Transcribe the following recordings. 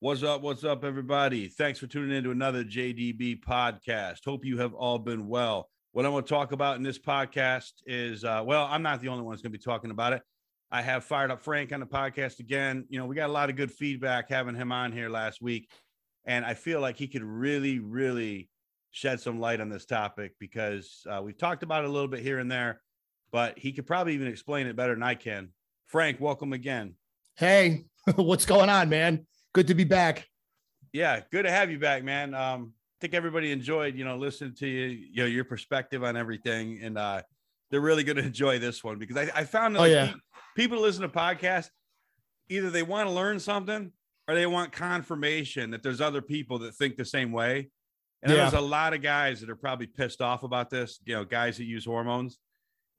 What's up? What's up, everybody? Thanks for tuning in to another JDB podcast. Hope you have all been well. What I'm going to talk about in this podcast is uh, well, I'm not the only one that's going to be talking about it. I have fired up Frank on the podcast again. You know, we got a lot of good feedback having him on here last week. And I feel like he could really, really shed some light on this topic because uh, we've talked about it a little bit here and there, but he could probably even explain it better than I can. Frank, welcome again. Hey, what's going on, man? Good to be back. Yeah, good to have you back, man. Um, I think everybody enjoyed, you know, listening to you, you know, your perspective on everything, and uh, they're really going to enjoy this one because I, I found that Oh, like, yeah. people listen to podcasts, either they want to learn something or they want confirmation that there's other people that think the same way. And Yeah. there's a lot of guys that are probably pissed off about this. You know, guys that use hormones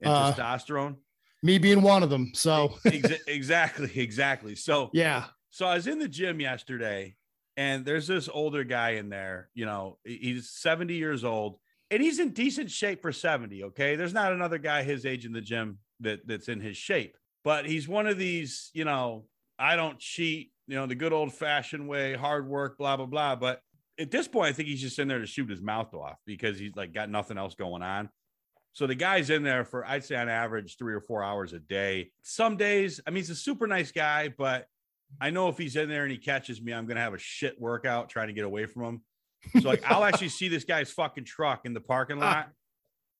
and Uh, testosterone. Me being one of them. So, exactly, exactly. So yeah. So I was in the gym yesterday, and there's this older guy in there. You know, he's 70 years old, and he's in decent shape for 70. Okay, there's not another guy his age in the gym that that's in his shape, but he's one of these. You know, I don't cheat. You know, the good old fashioned way, hard work, blah blah blah. But at this point, I think he's just in there to shoot his mouth off because he's like got nothing else going on. So the guy's in there for I'd say on average three or four hours a day. Some days, I mean, he's a super nice guy, but I know if he's in there and he catches me, I'm gonna have a shit workout trying to get away from him. So like I'll actually see this guy's fucking truck in the parking lot,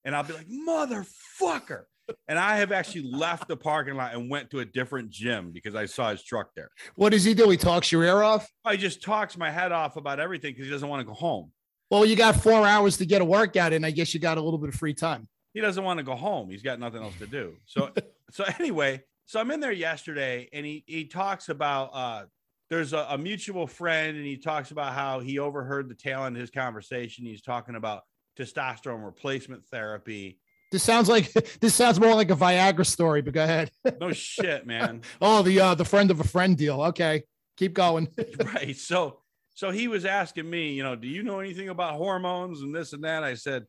and I'll be like, motherfucker. And I have actually left the parking lot and went to a different gym because I saw his truck there. What does he do? He talks your ear off? I just talks my head off about everything because he doesn't want to go home. Well, you got four hours to get a workout in. I guess you got a little bit of free time. he doesn't want to go home. He's got nothing else to do. So so anyway, so I'm in there yesterday and he he talks about uh there's a, a mutual friend and he talks about how he overheard the tail end of his conversation. He's talking about testosterone replacement therapy. This sounds like this sounds more like a Viagra story, but go ahead. No shit, man. Oh, the uh the friend of a friend deal. Okay. Keep going. right. So so he was asking me, you know, do you know anything about hormones and this and that? I said,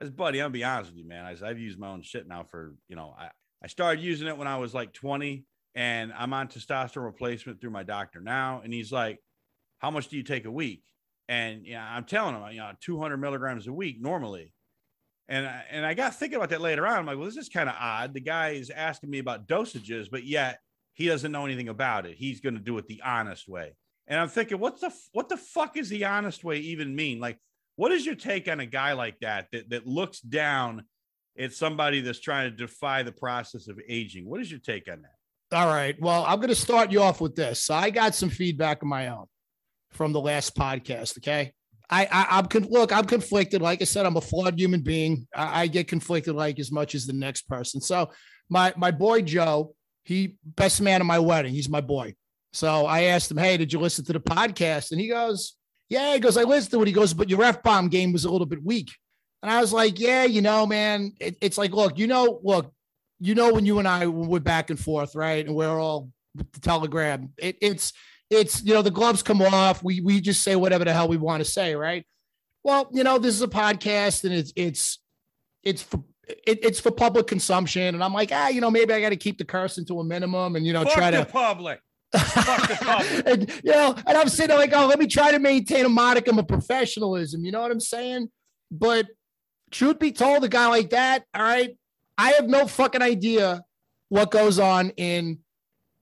I said, buddy, I'll be honest with you, man. I said, I've used my own shit now for, you know, I, I started using it when I was like 20 and I'm on testosterone replacement through my doctor now. And he's like, How much do you take a week? And yeah, I'm telling him, you know, 200 milligrams a week normally. And I, and I got thinking about that later on. I'm like, well, this is kind of odd. The guy is asking me about dosages, but yet he doesn't know anything about it. He's going to do it the honest way. And I'm thinking, what's the what the fuck is the honest way even mean? Like, what is your take on a guy like that that that looks down at somebody that's trying to defy the process of aging? What is your take on that? All right. Well, I'm going to start you off with this. So I got some feedback of my own from the last podcast. Okay. I, I I'm con- look, I'm conflicted. Like I said, I'm a flawed human being. I, I get conflicted like as much as the next person. So my my boy Joe, he best man at my wedding. He's my boy. So I asked him, Hey, did you listen to the podcast? And he goes, Yeah, he goes, I listened to it. He goes, but your F bomb game was a little bit weak. And I was like, Yeah, you know, man, it, it's like, look, you know, look, you know, when you and I were back and forth, right? And we're all the telegram. It, it's it's you know the gloves come off. We we just say whatever the hell we want to say, right? Well, you know, this is a podcast and it's it's it's for it, it's for public consumption. And I'm like, ah, you know, maybe I got to keep the cursing to a minimum and you know Fuck try the to public. Public. and you know, and I'm sitting there like, oh, let me try to maintain a modicum of professionalism. You know what I'm saying? But truth be told, a guy like that, all right, I have no fucking idea what goes on in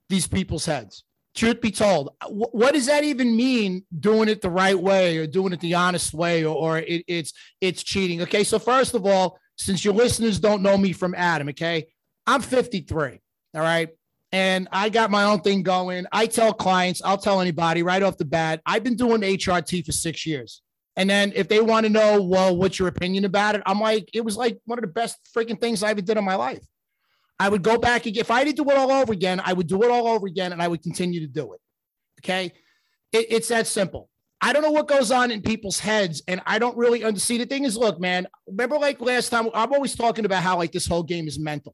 these people's heads. Truth be told, what does that even mean? Doing it the right way or doing it the honest way, or, or it, it's it's cheating. Okay, so first of all, since your listeners don't know me from Adam, okay, I'm 53. All right. And I got my own thing going. I tell clients, I'll tell anybody right off the bat, I've been doing HRT for six years. And then if they want to know, well, what's your opinion about it? I'm like, it was like one of the best freaking things I ever did in my life. I would go back again. If I to do it all over again, I would do it all over again and I would continue to do it. Okay. It- it's that simple. I don't know what goes on in people's heads, and I don't really understand. The thing is, look, man, remember like last time, I'm always talking about how like this whole game is mental,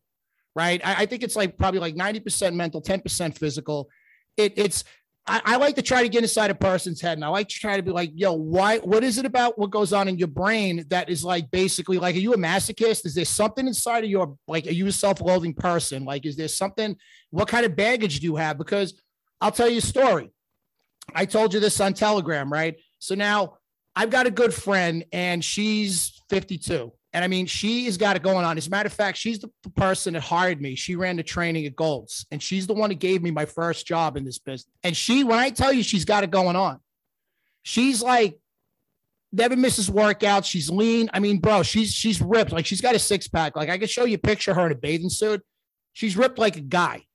right? I, I think it's like probably like 90% mental, 10% physical. It, it's I, I like to try to get inside a person's head, and I like to try to be like, yo, why? What is it about what goes on in your brain that is like basically like, are you a masochist? Is there something inside of your like, are you a self-loathing person? Like, is there something? What kind of baggage do you have? Because I'll tell you a story. I told you this on Telegram, right? So now I've got a good friend and she's 52. And I mean, she has got it going on. As a matter of fact, she's the person that hired me. She ran the training at Golds, and she's the one that gave me my first job in this business. And she, when I tell you she's got it going on, she's like never misses workouts. She's lean. I mean, bro, she's she's ripped. Like she's got a six pack. Like I can show you a picture of her in a bathing suit. She's ripped like a guy.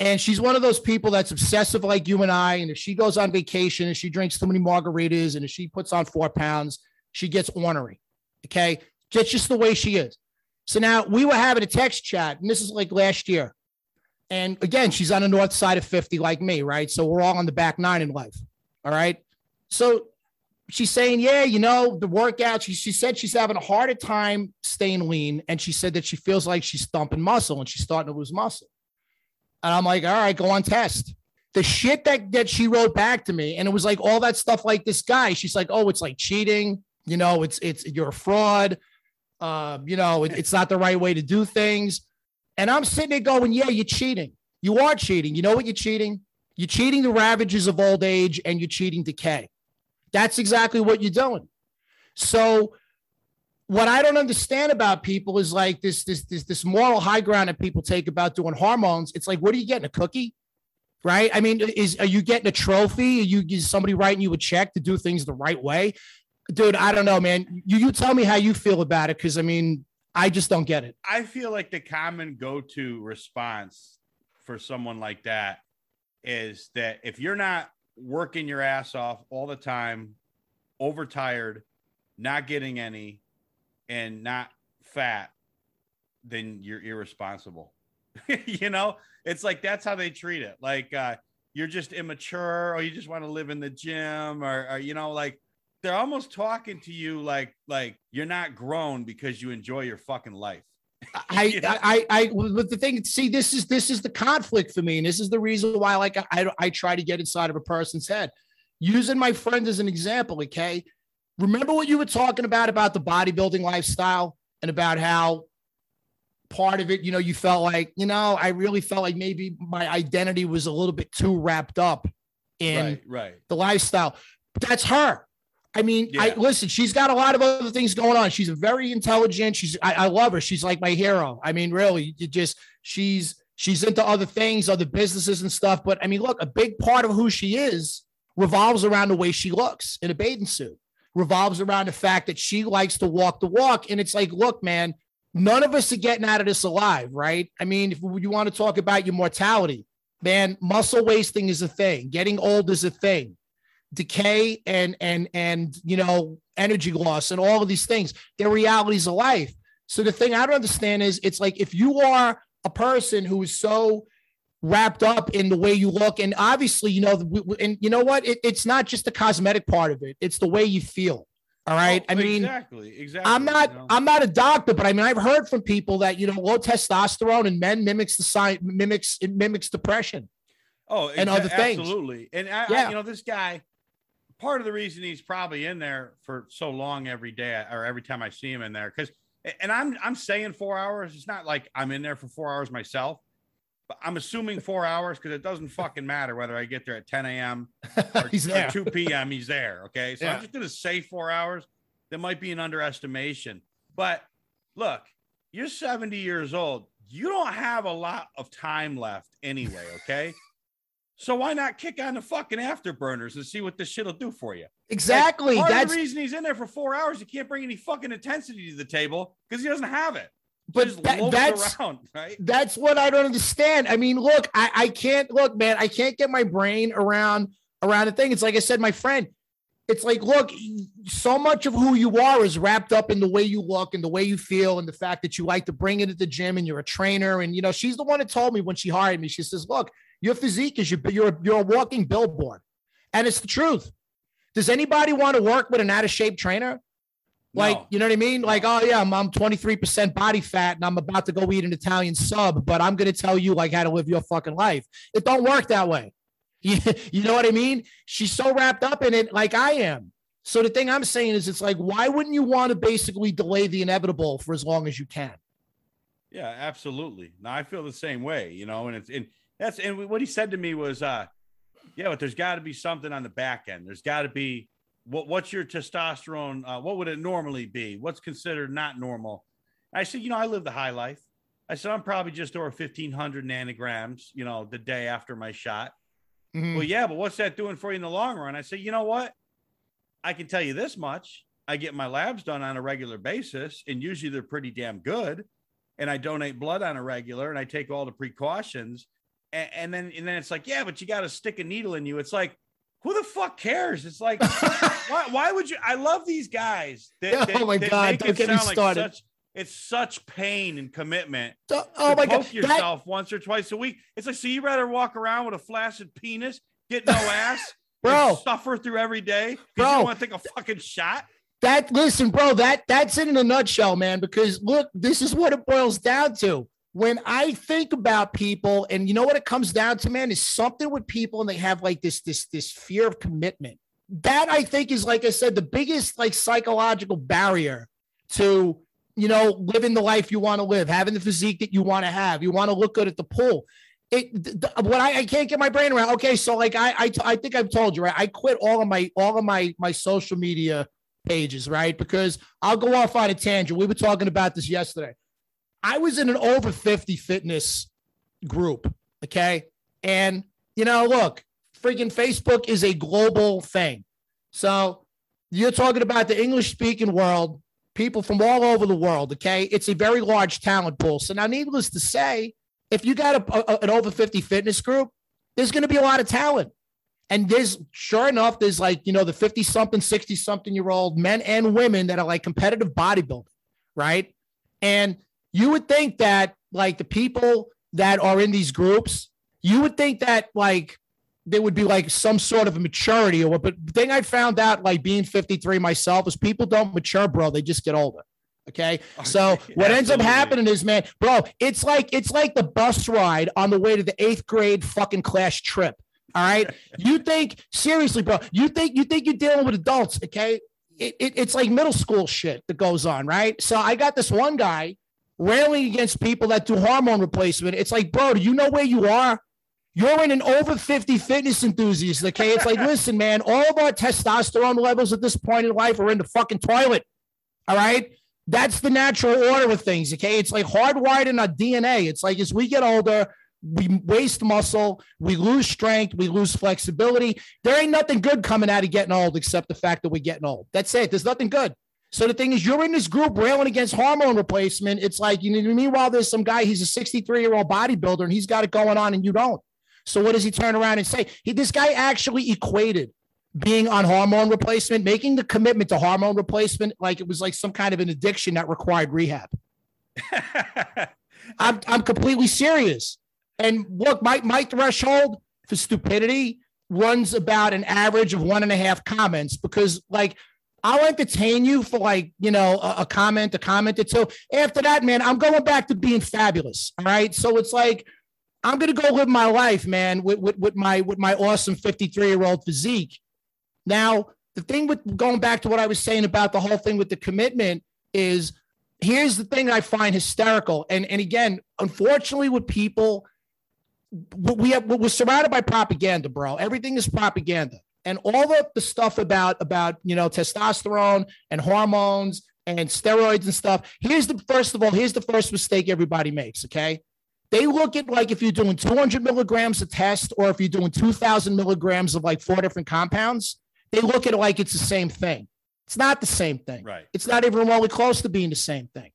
And she's one of those people that's obsessive like you and I. And if she goes on vacation and she drinks too many margaritas and if she puts on four pounds, she gets ornery. Okay. That's just the way she is. So now we were having a text chat, and this is like last year. And again, she's on the north side of 50, like me, right? So we're all on the back nine in life. All right. So she's saying, Yeah, you know, the workout. She, she said she's having a harder time staying lean. And she said that she feels like she's thumping muscle and she's starting to lose muscle. And I'm like, All right, go on test. The shit that, that she wrote back to me, and it was like all that stuff like this guy. She's like, Oh, it's like cheating. You know, it's, it's, you're a fraud um, you know, it, it's not the right way to do things. And I'm sitting there going, yeah, you're cheating. You are cheating. You know what you're cheating? You're cheating the ravages of old age and you're cheating decay. That's exactly what you're doing. So, what I don't understand about people is like this, this, this, this moral high ground that people take about doing hormones. It's like, what are you getting? A cookie? Right? I mean, is are you getting a trophy? Are you is somebody writing you a check to do things the right way? Dude, I don't know, man. You you tell me how you feel about it, because I mean, I just don't get it. I feel like the common go-to response for someone like that is that if you're not working your ass off all the time, overtired, not getting any, and not fat, then you're irresponsible. you know, it's like that's how they treat it. Like uh, you're just immature, or you just want to live in the gym, or, or you know, like they're almost talking to you like like you're not grown because you enjoy your fucking life. I. I, I, I, but the thing, see, this is this is the conflict for me, and this is the reason why, like, I, I try to get inside of a person's head. Using my friend as an example, okay. Remember what you were talking about about the bodybuilding lifestyle and about how part of it, you know, you felt like, you know, I really felt like maybe my identity was a little bit too wrapped up in right, right. the lifestyle. But that's her. I mean, yeah. I listen, she's got a lot of other things going on. She's very intelligent. She's I, I love her. She's like my hero. I mean, really, you just she's she's into other things, other businesses and stuff. But I mean, look, a big part of who she is revolves around the way she looks in a bathing suit, revolves around the fact that she likes to walk the walk. And it's like, look, man, none of us are getting out of this alive, right? I mean, if you want to talk about your mortality, man, muscle wasting is a thing, getting old is a thing decay and and and you know energy loss and all of these things. They're realities of life. So the thing i don't understand is it's like if you are a person who is so wrapped up in the way you look and obviously you know and you know what? It, it's not just the cosmetic part of it. It's the way you feel. All right? Oh, i mean exactly exactly i'm not you know? i'm not a doctor but i mean i've heard from people that you know low testosterone in men mimics the sign mimics it mimics depression. Oh and other things. absolutely. And I, yeah. I, you know this guy part of the reason he's probably in there for so long every day or every time I see him in there. Cause, and I'm, I'm saying four hours. It's not like I'm in there for four hours myself, but I'm assuming four hours because it doesn't fucking matter whether I get there at 10 a.m. or, or 2 p.m. He's there. Okay. So yeah. I'm just going to say four hours. That might be an underestimation. But look, you're 70 years old. You don't have a lot of time left anyway. Okay. So why not kick on the fucking afterburners and see what this shit will do for you? Exactly. Like, That's the reason he's in there for four hours. He can't bring any fucking intensity to the table because he doesn't have it. But that, that's around, right? That's what I don't understand. I mean, look, I, I can't look, man. I can't get my brain around around the thing. It's like I said, my friend. It's like, look, so much of who you are is wrapped up in the way you look and the way you feel, and the fact that you like to bring it at the gym and you're a trainer. And you know, she's the one that told me when she hired me. She says, "Look, your physique is your, you're, you're a walking billboard. And it's the truth. Does anybody want to work with an out of shape trainer? Like, no. you know what I mean? Like, oh yeah, I'm, I'm 23% body fat and I'm about to go eat an Italian sub, but I'm going to tell you like how to live your fucking life. It don't work that way. You, you know what I mean? She's so wrapped up in it like I am. So the thing I'm saying is it's like, why wouldn't you want to basically delay the inevitable for as long as you can? Yeah, absolutely. Now I feel the same way, you know, and it's, and that's and what he said to me was uh Yeah, but there's got to be something on the back end. There's got to be what what's your testosterone? Uh, what would it normally be? What's considered not normal? I said, you know, I live the high life. I said, I'm probably just over 1500 nanograms, you know, the day after my shot. Mm-hmm. Well, yeah, but what's that doing for you in the long run? I said, you know what? I can tell you this much. I get my labs done on a regular basis, and usually they're pretty damn good. And I donate blood on a regular, and I take all the precautions. And, and then, and then it's like, yeah, but you got to stick a needle in you. It's like, who the fuck cares? It's like, why, why would you? I love these guys. That, that, oh my god! Don't get me started. Like such, it's such pain and commitment. So, oh my god! yourself that... once or twice a week. It's like so you rather walk around with a flaccid penis, get no ass, bro, suffer through every day because you don't want to take a fucking shot. That listen, bro. That that's it in a nutshell, man. Because look, this is what it boils down to. When I think about people, and you know what it comes down to, man, is something with people, and they have like this this this fear of commitment. That I think is, like I said, the biggest like psychological barrier to you know, living the life you want to live, having the physique that you want to have. You want to look good at the pool. It what I, I can't get my brain around. Okay, so like I, I I think I've told you right. I quit all of my all of my my social media pages right because I'll go off on a tangent. We were talking about this yesterday. I was in an over 50 fitness group, okay? And you know, look, freaking Facebook is a global thing. So you're talking about the English speaking world people from all over the world. Okay. It's a very large talent pool. So now, needless to say, if you got a, a, an over 50 fitness group, there's going to be a lot of talent. And there's sure enough, there's like, you know, the 50 something, 60 something year old men and women that are like competitive bodybuilding, right? And you would think that like the people that are in these groups, you would think that like there would be like some sort of maturity or what. But the thing I found out, like being 53 myself, is people don't mature, bro. They just get older. Okay. So what ends up happening is, man, bro, it's like it's like the bus ride on the way to the eighth grade fucking class trip. All right. you think seriously, bro, you think you think you're dealing with adults, okay? It, it, it's like middle school shit that goes on, right? So I got this one guy railing against people that do hormone replacement. It's like, bro, do you know where you are? You're in an over 50 fitness enthusiast. Okay. It's like, listen, man, all of our testosterone levels at this point in life are in the fucking toilet. All right. That's the natural order of things. Okay. It's like hardwired in our DNA. It's like as we get older, we waste muscle, we lose strength, we lose flexibility. There ain't nothing good coming out of getting old except the fact that we're getting old. That's it. There's nothing good. So the thing is, you're in this group railing against hormone replacement. It's like, you know, meanwhile, there's some guy, he's a 63 year old bodybuilder and he's got it going on and you don't. So what does he turn around and say? He, this guy actually equated being on hormone replacement, making the commitment to hormone replacement like it was like some kind of an addiction that required rehab. I'm, I'm completely serious. And look, my, my threshold for stupidity runs about an average of one and a half comments because like I'll entertain you for like, you know, a, a, comment, a comment or two. After that, man, I'm going back to being fabulous. All right. So it's like I'm gonna go live my life, man, with, with, with my with my awesome 53 year old physique. Now, the thing with going back to what I was saying about the whole thing with the commitment is here's the thing I find hysterical. And and again, unfortunately, with people, we have we're surrounded by propaganda, bro. Everything is propaganda. And all the, the stuff about about you know testosterone and hormones and steroids and stuff. Here's the first of all, here's the first mistake everybody makes. Okay. They look at like if you're doing 200 milligrams of test or if you're doing 2,000 milligrams of like four different compounds, they look at it like it's the same thing. It's not the same thing. Right. It's not even remotely close to being the same thing.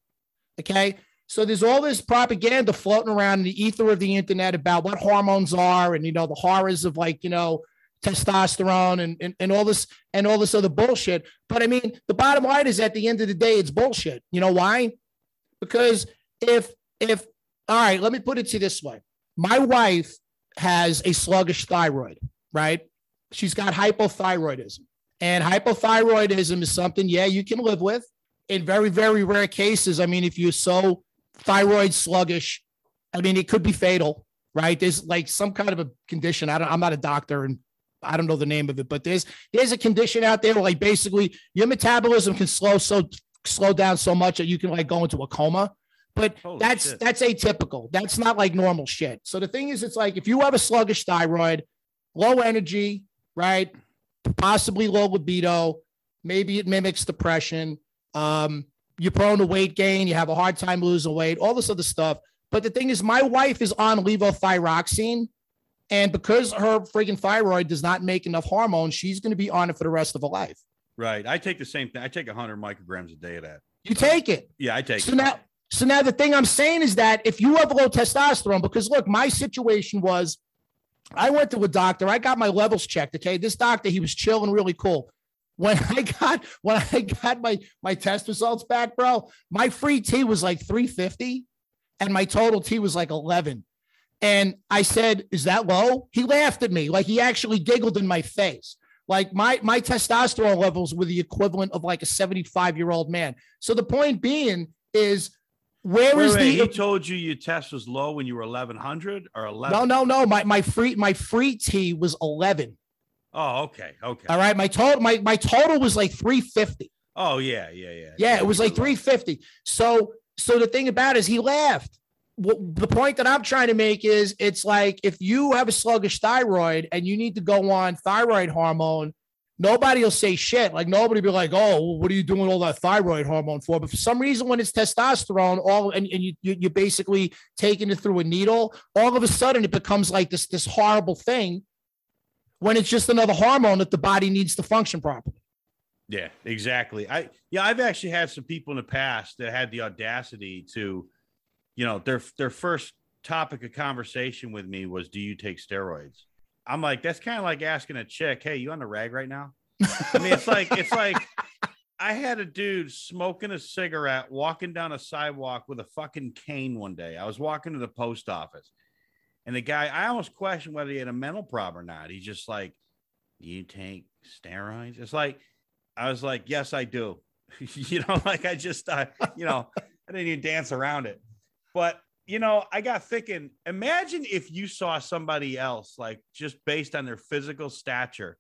Okay. So there's all this propaganda floating around in the ether of the internet about what hormones are and you know the horrors of like you know testosterone and, and, and all this and all this other bullshit. But I mean, the bottom line is at the end of the day, it's bullshit. You know why? Because if if all right, let me put it to you this way. My wife has a sluggish thyroid, right? She's got hypothyroidism. And hypothyroidism is something, yeah, you can live with. In very, very rare cases, I mean, if you're so thyroid sluggish, I mean, it could be fatal, right? There's like some kind of a condition. I don't, I'm not a doctor and I don't know the name of it, but there's there's a condition out there where like basically your metabolism can slow so slow down so much that you can like go into a coma. But Holy that's shit. that's atypical. That's not like normal shit. So the thing is, it's like if you have a sluggish thyroid, low energy, right? Possibly low libido. Maybe it mimics depression. Um, you're prone to weight gain. You have a hard time losing weight. All this other stuff. But the thing is, my wife is on levothyroxine, and because her freaking thyroid does not make enough hormones, she's going to be on it for the rest of her life. Right. I take the same thing. I take 100 micrograms a day of that. You take it. Yeah, I take so it. now. So now the thing I'm saying is that if you have low testosterone, because look, my situation was I went to a doctor, I got my levels checked. Okay. This doctor, he was chill and really cool. When I got when I got my my test results back, bro, my free T was like 350 and my total T was like 11. And I said, Is that low? He laughed at me. Like he actually giggled in my face. Like my my testosterone levels were the equivalent of like a 75 year old man. So the point being is where wait, is wait, the he told you your test was low when you were 1100 or 11? no no no my my free my free T was 11. Oh, okay. Okay. All right. My total my my total was like 350. Oh, yeah. Yeah. Yeah. Yeah, it was like 350. So so the thing about it is he laughed. The point that I'm trying to make is it's like if you have a sluggish thyroid and you need to go on thyroid hormone, nobody will say shit. Like nobody be like, oh, what are you doing all that thyroid hormone for? But for some reason, when it's testosterone, all and, and you, you you're basically taking it through a needle, all of a sudden it becomes like this this horrible thing when it's just another hormone that the body needs to function properly. Yeah, exactly. I yeah, I've actually had some people in the past that had the audacity to, you know, their their first topic of conversation with me was, "Do you take steroids?" I'm like, that's kind of like asking a chick, "Hey, you on the rag right now?" I mean, it's like it's like I had a dude smoking a cigarette, walking down a sidewalk with a fucking cane one day. I was walking to the post office, and the guy, I almost questioned whether he had a mental problem or not. He's just like, Do "You take steroids?" It's like I was like, "Yes, I do." you know, like I just, uh, you know, I didn't even dance around it. But you know, I got thinking. Imagine if you saw somebody else, like just based on their physical stature.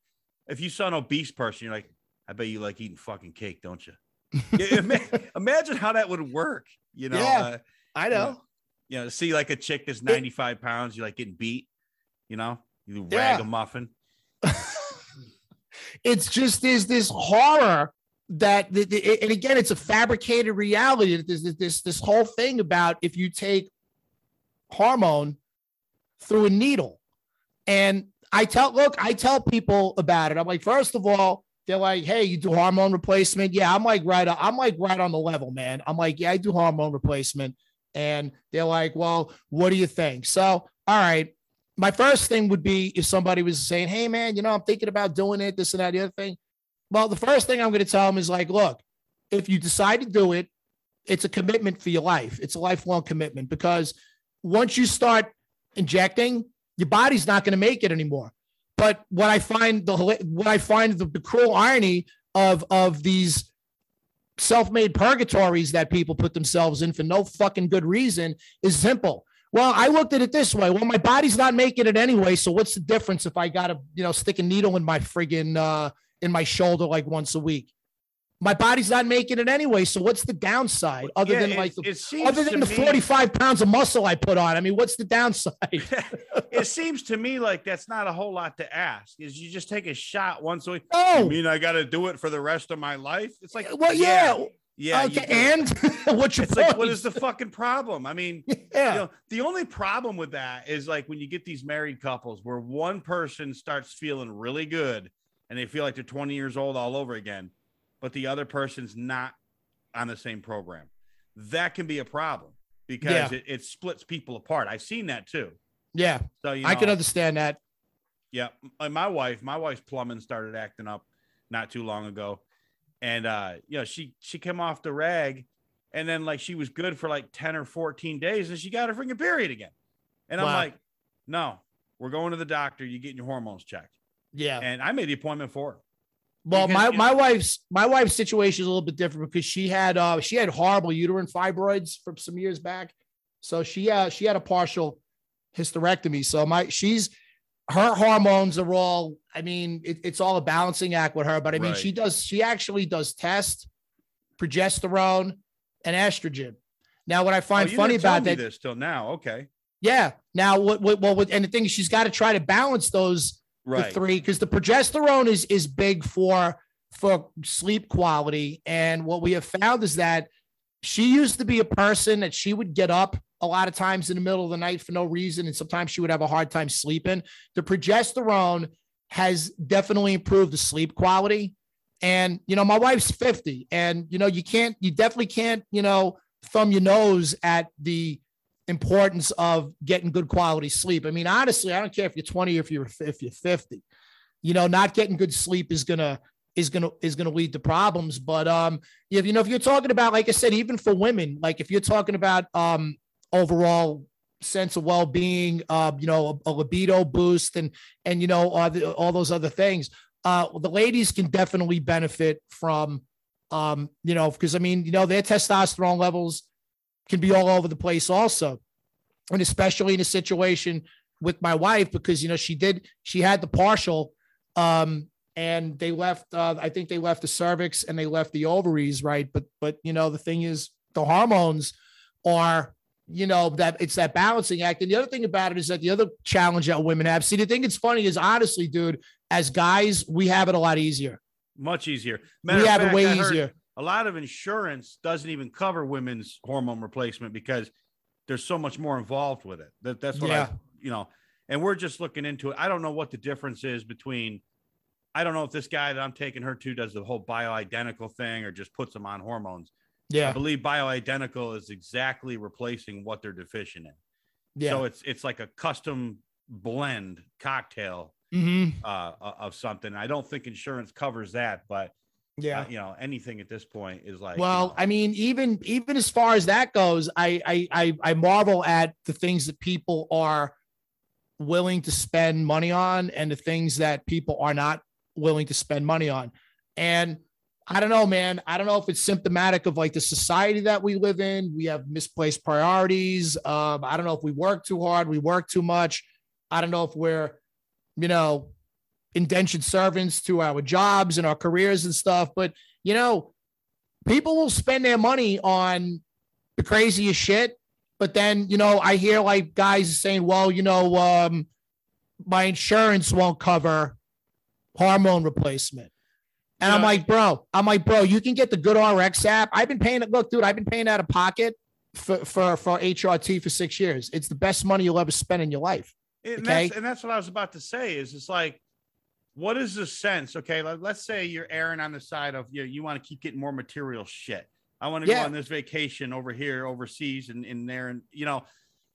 If you saw an obese person, you're like, I bet you like eating fucking cake, don't you? Imagine how that would work. You know, Yeah. uh, I know. you know, see like a chick that's 95 pounds, you're like getting beat, you know, you Yeah. rag a muffin. it's just there's this horror that the, the- and again it's a fabricated reality there's this this whole thing about if you take hormone through a needle. And i tell look i tell people about it. I'm like first of all they're like hey you do hormone replacement? Yeah i'm like right i'm like right on the level man. I'm like yeah i do hormone replacement. And they're like well what do you think? So all right. My first thing would be if somebody was saying, Hey man, you know, I'm thinking about doing it, this and that, the other thing. Well, the first thing I'm going to tell them is like, look, if you decide to do it, it's a commitment for your life. It's a lifelong commitment because once you start injecting, your body's not going to make it anymore. But what I find the what I find the, the cruel irony of of these self-made purgatories that people put themselves in for no fucking good reason is simple. Well, I looked at it this way. Well, my body's not making it anyway. So what's the difference if I got to, you know, stick a needle in my friggin' uh in my shoulder like once a week? My body's not making it anyway. So what's the downside other Yeah, than it- like the, other than the me- 45 pounds of muscle I put on? I mean, what's the downside? it seems to me like that's not a whole lot to ask. Is you just take a shot once a week? Oh. You mean I got to do it for the rest of my life? It's like, Well, yeah. yeah. Uh, you okay, do. and what's your it's point? like, what is the fucking problem? I mean, yeah. you know, the only problem with that is like when you get these married couples where one person starts feeling really good and they feel like they're 20 years old all over again, but the other person's not on the same program. That can be a problem because Yeah. it, it splits people apart. I've seen that too. yeah, So you I can understand that. yeah, like my wife, my wife's plumbing started acting up not too long ago, and uh, you know, she she came off the rag, and then like she was good for like ten or fourteen days, and she got her freaking period again, and I'm like, no, we're going to the doctor. You're getting your hormones checked, Yeah. and I made the appointment for her. Well, Because, my, you know- my wife's my wife's situation is a little bit different because she had uh she had horrible uterine fibroids from some years back, so she uh she had a partial hysterectomy. So my she's her hormones are all I mean it, it's all a balancing act with her, but I mean Right. she does she actually does test progesterone and estrogen. Now, what I Oh, find you funny about that this till now. Okay, yeah. Now, what, what, well, what, and the thing is, she's got to try to balance those right. the three because the progesterone is is big for for sleep quality. And what we have found is that she used to be a person that she would get up a lot of times in the middle of the night for no reason, and sometimes she would have a hard time sleeping. The progesterone has definitely improved the sleep quality. And you know, my wife's 50, and you know, you can't, you definitely can't, you know, thumb your nose at the importance of getting good quality sleep. I mean, honestly, I don't care if you're 20 or if you're if you're 50. You know, not getting good sleep is gonna is gonna is gonna lead to problems. But um, if you know, if you're talking about, like I said, even for women, like if you're talking about um overall sense of well-being, uh, you know, a, a libido boost and and you know all, the, all those other things, uh, the ladies can definitely benefit from um, you know, because I mean, you know, their testosterone levels can be all over the place also. And especially in a situation with my wife, because you know, she did she had the partial um and they left uh, I think they left the cervix and they left the ovaries, right? But but you know, the thing is the hormones are you know that it's that balancing act and the other thing about it is that the other challenge that women have see the thing that's funny is honestly dude as guys we have it a lot easier much easier Matter we have fact, it way easier a lot of insurance doesn't even cover women's hormone replacement because there's so much more involved with it. That that's what yeah. I, you know, and we're just looking into it. I don't know what the difference is between. I don't know if this guy that I'm taking her to does the whole bioidentical thing or just puts them on hormones. Yeah, I believe bioidentical is exactly replacing what they're deficient in. Yeah. So it's it's like a custom blend cocktail mm-hmm. uh, of something. I don't think insurance covers that, but yeah. Uh, you know anything at this point is like well you know, i mean even even as far as that goes I, I i i marvel at the things that people are willing to spend money on and the things that people are not willing to spend money on. And i don't know man. I don't know if it's symptomatic of like the society that we live in. We have misplaced priorities. Um i don't know if we work too hard we work too much. I don't know if we're you know indentured servants to our jobs and our careers and stuff. But, you know, people will spend their money on the craziest shit. But then, you know, I hear like guys saying, well, you know, um, my insurance won't cover hormone replacement. And I'm like, bro, I'm like, bro, you can get the GoodRx app. I've been paying it. Look, dude, I've been paying out of pocket for, for, for HRT for six years. It's the best money you'll ever spend in your life. And, okay? that's, and that's what I was about to say is it's like, what is the sense? Okay, let, us say you're erring on the side of you know, you want to keep getting more material shit. I want to yeah. go on this vacation over here, overseas, and in there, and you know.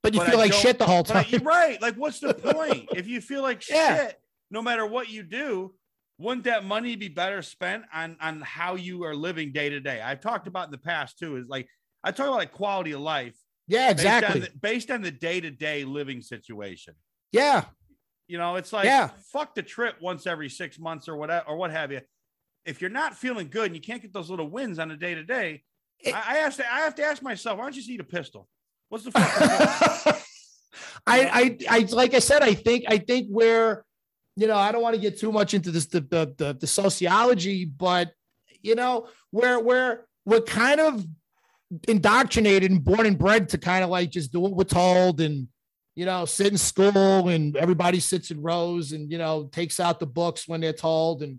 But you but feel I like shit the whole time, I, right? Like, what's the point? if you feel like yeah. shit, no matter what you do, wouldn't that money be better spent on on how you are living day to day? I've talked about in the past too. Is like I talk about like quality of life. Yeah, exactly. Based on the day to day living situation. Yeah, you know, it's like yeah. fuck the trip once every six months or whatever or what have you. If you're not feeling good and you can't get those little wins on a day to day, I ask I have to ask myself, why don't you just eat a pistol? What's the fuck? I, I I like I said, I think I think we're, you know, I don't want to get too much into this the the the, the sociology, but you know, we're we're we're kind of indoctrinated and born and bred to kind of like just do what we're told and you know, sit in school and everybody sits in rows and, you know, takes out the books when they're told. And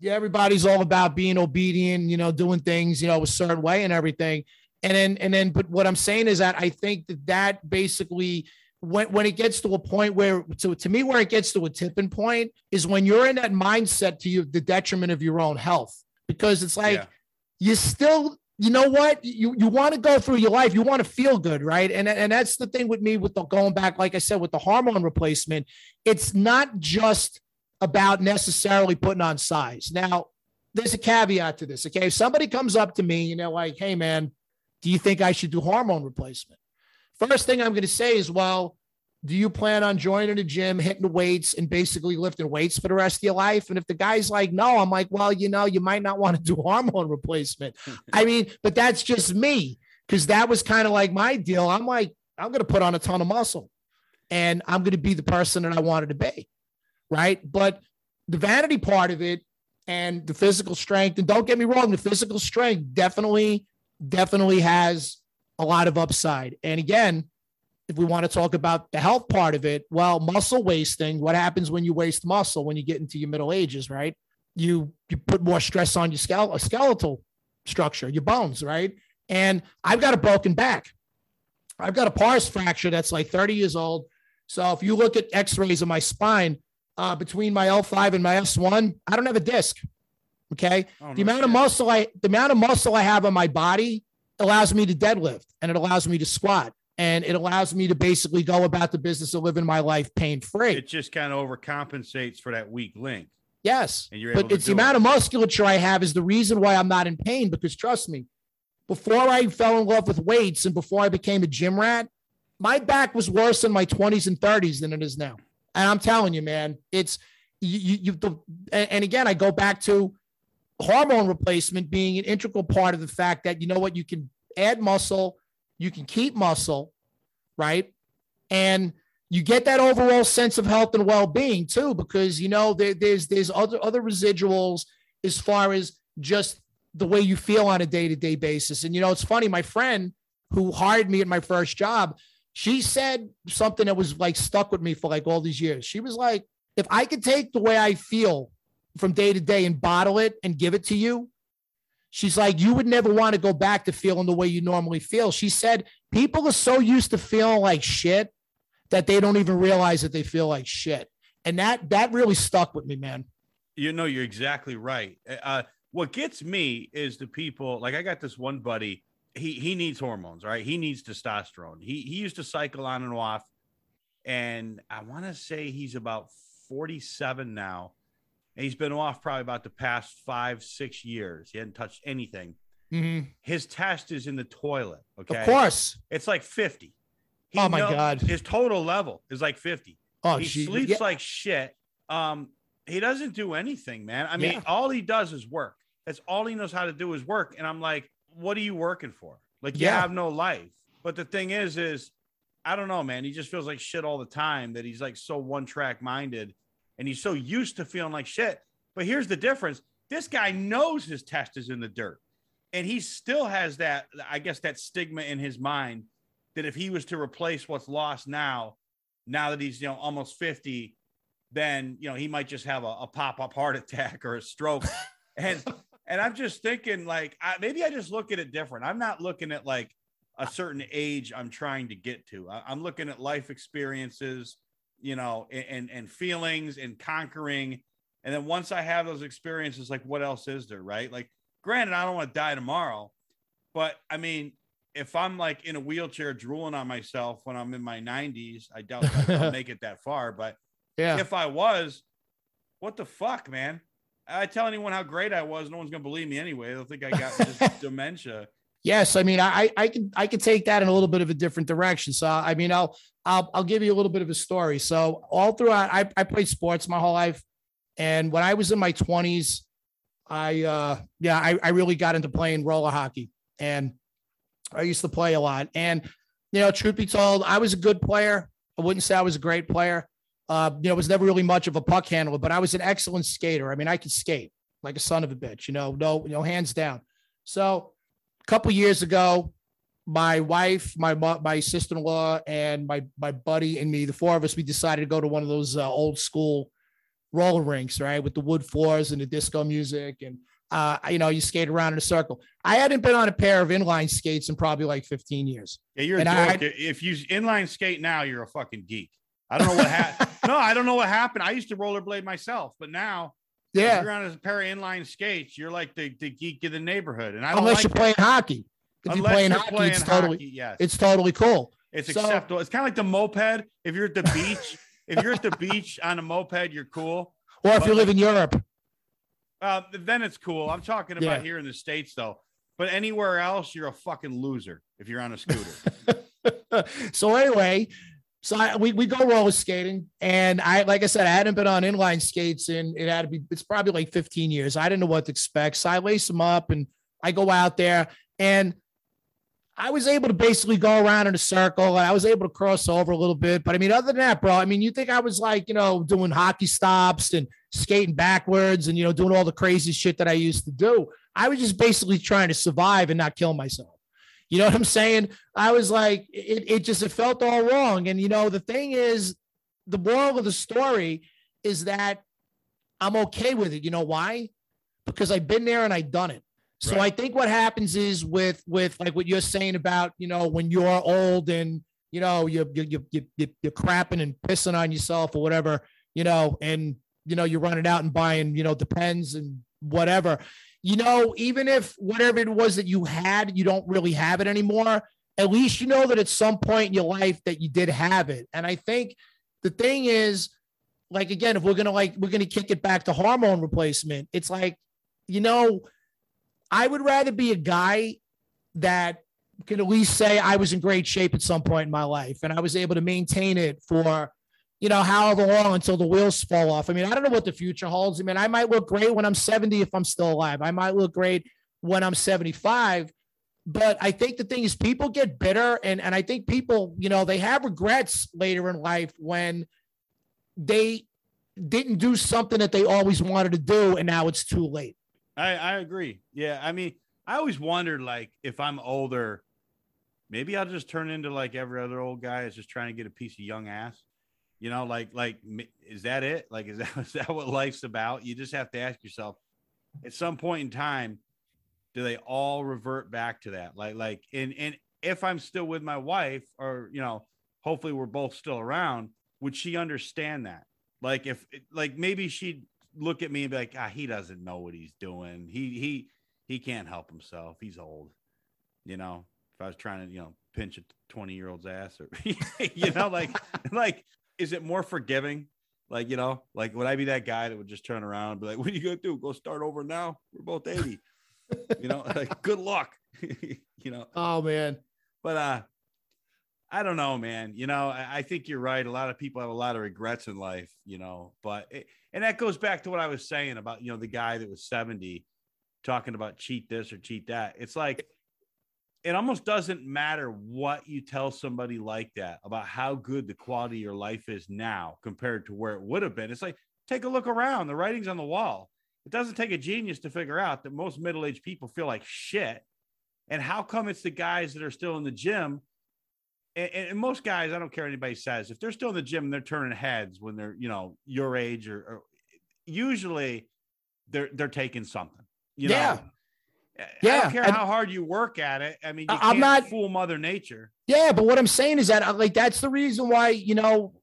yeah, everybody's all about being obedient, you know, doing things, you know, a certain way and everything. And then, and then, but what I'm saying is that I think that that basically, when, when it gets to a point where, so to me, where it gets to a tipping point is when you're in that mindset to you, the detriment of your own health, because it's like, yeah. you still you know what? You you want to go through your life. You want to feel good right? And and that's the thing with me with the going back like i said with the hormone replacement it's not just about necessarily putting on size. Now there's a caveat to this okay? If somebody comes up to me you know like hey man do you think i should do hormone replacement? First thing i'm going to say is well do you plan on joining a gym, hitting weights, and basically lifting weights for the rest of your life? And if the guy's like, no, I'm like, well, you know, you might not want to do hormone replacement. I mean, but that's just me because that was kind of like my deal. I'm like, I'm going to put on a ton of muscle and I'm going to be the person that I wanted to be. Right. But the vanity part of it and the physical strength, and don't get me wrong, the physical strength definitely, definitely has a lot of upside. And again, if we want to talk about the health part of it, well, muscle wasting, what happens when you waste muscle when you get into your middle ages, right? You you put more stress on your skeletal skeletal structure, your bones, right? And I've got a broken back. I've got a pars fracture that's like 30 years old. So if you look at x-rays of my spine, uh, between my L5 and my S1, I don't have a disc. Okay. Oh, the no amount shit. of muscle I the amount of muscle I have on my body allows me to deadlift and it allows me to squat and it allows me to basically go about the business of living my life pain free. It just kind of overcompensates for that weak link. Yes. but it's the amount it. of musculature I have is the reason why I'm not in pain because trust me, before I fell in love with weights and before I became a gym rat, my back was worse in my 20s and 30s than it is now. And I'm telling you, man, it's you, you, you the, and again, I go back to hormone replacement being an integral part of the fact that you know what you can add muscle, you can keep muscle, right? And you get that overall sense of health and well-being too, because you know there, there's there's other other residuals as far as just the way you feel on a day-to-day basis. And you know, it's funny, my friend who hired me at my first job, she said something that was like stuck with me for like all these years. She was like, if I could take the way I feel from day to day and bottle it and give it to you. She's like, you would never want to go back to feeling the way you normally feel. She said, people are so used to feeling like shit that they don't even realize that they feel like shit. And that that really stuck with me, man. You know, you're exactly right. Uh, what gets me is the people like I got this one buddy. He he needs hormones, right? He needs testosterone. He he used to cycle on and off, and I want to say he's about 47 now and he's been off probably about the past five, six years. He hadn't touched anything. Mm-hmm. His test is in the toilet. Okay. Of course. It's like 50. He oh my knows, God. His total level is like 50. Oh, he geez. sleeps yeah. like shit. Um, he doesn't do anything, man. I mean, yeah. all he does is work. That's all he knows how to do is work. And I'm like, what are you working for? Like, you yeah. have no life. But the thing is, is I don't know, man. He just feels like shit all the time that he's like so one track minded and he's so used to feeling like shit. But here's the difference this guy knows his test is in the dirt, and he still has that, I guess, that stigma in his mind that if he was to replace what's lost now, now that he's, you know, almost 50, then, you know, he might just have a, a pop up heart attack or a stroke. and, and I'm just thinking, like, I, maybe I just look at it different. I'm not looking at like a certain age I'm trying to get to. I, I'm looking at life experiences you know, and and feelings and conquering. And then once I have those experiences, like what else is there, right? Like, granted, I don't want to die tomorrow, but I mean, if I'm like in a wheelchair drooling on myself when I'm in my 90s, I doubt I'll make it that far. But yeah, if I was, what the fuck, man? I tell anyone how great I was, no one's gonna believe me anyway. They'll think I got dementia. Yes, I mean, I I can I can take that in a little bit of a different direction. So I mean, I'll I'll I'll give you a little bit of a story. So all throughout, I I played sports my whole life, and when I was in my twenties, I uh yeah I I really got into playing roller hockey, and I used to play a lot. And you know, truth be told, I was a good player. I wouldn't say I was a great player. Uh, you know, was never really much of a puck handler, but I was an excellent skater. I mean, I could skate like a son of a bitch. You know, no, you know, hands down. So couple years ago, my wife, my my sister-in-law, and my my buddy and me, the four of us, we decided to go to one of those uh, old school roller rinks, right, with the wood floors and the disco music, and uh, you know, you skate around in a circle. I hadn't been on a pair of inline skates in probably like 15 years. Yeah, you're and a if you inline skate now, you're a fucking geek. I don't know what happened. no, I don't know what happened. I used to rollerblade myself, but now yeah. If you're on a pair of inline skates, you're like the, the geek of the neighborhood. And I don't unless like you're that. playing hockey. If unless you're playing you're hockey, playing it's hockey, totally yes. it's totally cool. It's so, acceptable. It's kind of like the moped. If you're at the beach, if you're at the beach on a moped, you're cool. Or if but you live in Europe. Uh, then it's cool. I'm talking about yeah. here in the States though. But anywhere else, you're a fucking loser if you're on a scooter. so anyway, so I, we, we go roller skating and I, like I said, I hadn't been on inline skates and it had to be, it's probably like 15 years. I didn't know what to expect. So I lace them up and I go out there and I was able to basically go around in a circle and I was able to cross over a little bit. But I mean, other than that, bro, I mean, you think I was like, you know, doing hockey stops and skating backwards and, you know, doing all the crazy shit that I used to do. I was just basically trying to survive and not kill myself. You know what I'm saying? I was like, it, it just it felt all wrong. And you know, the thing is, the moral of the story is that I'm okay with it. You know why? Because I've been there and I've done it. So right. I think what happens is with with like what you're saying about you know when you're old and you know you you you you you're crapping and pissing on yourself or whatever you know and you know you're running out and buying you know depends and whatever you know even if whatever it was that you had you don't really have it anymore at least you know that at some point in your life that you did have it. And I think the thing is like again if we're gonna like we're gonna kick it back to hormone replacement it's like you know I would rather be a guy that can at least say I was in great shape at some point in my life and I was able to maintain it for, you know, however long until the wheels fall off. I mean, I don't know what the future holds. I mean, I might look great when I'm 70 if I'm still alive. I might look great when I'm 75. But I think the thing is, people get bitter, and, and I think people, you know, they have regrets later in life when they didn't do something that they always wanted to do, and now it's too late. I, I agree. Yeah. I mean, I always wondered like if I'm older, maybe I'll just turn into like every other old guy is just trying to get a piece of young ass. You know, like like is that it? Like is that is that what life's about? You just have to ask yourself at some point in time, do they all revert back to that? Like like and and if I'm still with my wife, or you know, hopefully we're both still around, would she understand that? Like if like maybe she'd look at me and be like, ah, he doesn't know what he's doing. He he he can't help himself. He's old. You know, if I was trying to, you know, pinch a 20 year old's ass or you know, like like is it more forgiving? Like, you know, like would I be that guy that would just turn around and be like, what are you gonna do? Go start over now? We're both 80. you know, like good luck. you know. Oh man. But uh I don't know, man. You know, I, I, think you're right. A lot of people have a lot of regrets in life, you know, but it, and that goes back to what I was saying about, you know, the guy that was 70 talking about cheat this or cheat that. It's like, it almost doesn't matter what you tell somebody like that about how good the quality of your life is now compared to where it would have been. It's like, take a look around. The writing's on the wall. It doesn't take a genius to figure out that most middle aged people feel like shit. And how come it's the guys that are still in the gym and, and, most guys, I don't care what anybody says, if they're still in the gym and they're turning heads when they're, you know, your age or, or usually they're they're taking something. You. Know? Yeah. I don't care and, how hard you work at it. I mean, I'm not fool Mother Nature. Yeah, but what I'm saying is that uh, like that's the reason why you know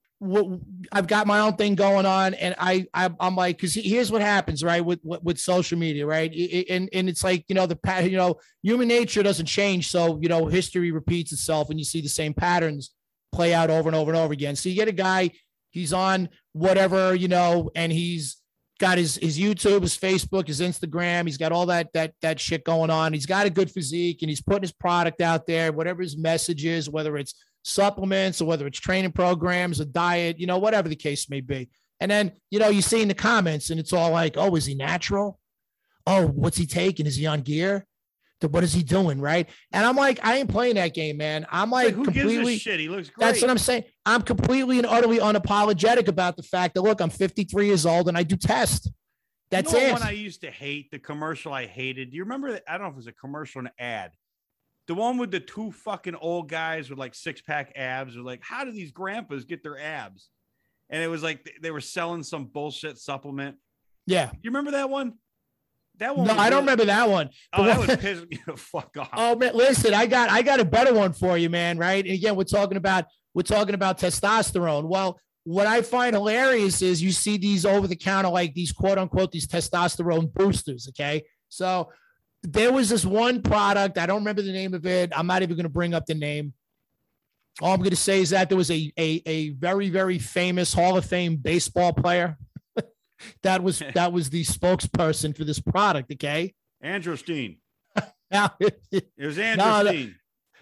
I've got my own thing going on, and I, I am like, because here's what happens, right, with, with, with social media, right, and and it's like you know the you know human nature doesn't change, so you know history repeats itself, and you see the same patterns play out over and over and over again. So you get a guy, he's on whatever you know, and he's got his his YouTube, his Facebook, his Instagram. He's got all that that that shit going on. He's got a good physique, and he's putting his product out there, whatever his message is, whether it's supplements or whether it's training programs, a diet, you know, whatever the case may be. And then, you know, you see in the comments and it's all like, oh, is he natural? Oh, what's he taking? Is he on gear? What is he doing? Right. And I'm like, I ain't playing that game, man. I'm like, like who completely gives a shit. He looks great. That's what I'm saying. I'm completely and utterly unapologetic about the fact that look, I'm 53 years old and I do test. That's you know it. One I used to hate the commercial I hated. Do you remember that? I don't know if it was a commercial or an ad the one with the two fucking old guys with like six pack abs, or like, how do these grandpas get their abs? And it was like they were selling some bullshit supplement. Yeah. You remember that one? That one. No, I don't remember that one. Oh, that was pissing me the fuck off. Oh man, listen, I got I got a better one for you, man. Right? And again, we're talking about we're talking about testosterone. Well, what I find hilarious is you see these over the counter, like these quote unquote these testosterone boosters. Okay, so there was this one product. I don't remember the name of it. I'm not even going to bring up the name. All I'm going to say is that there was a, a, a very, very famous Hall of Fame baseball player that was that was the spokesperson for this product. Okay, androstene. now, it was Andrew no, Steen.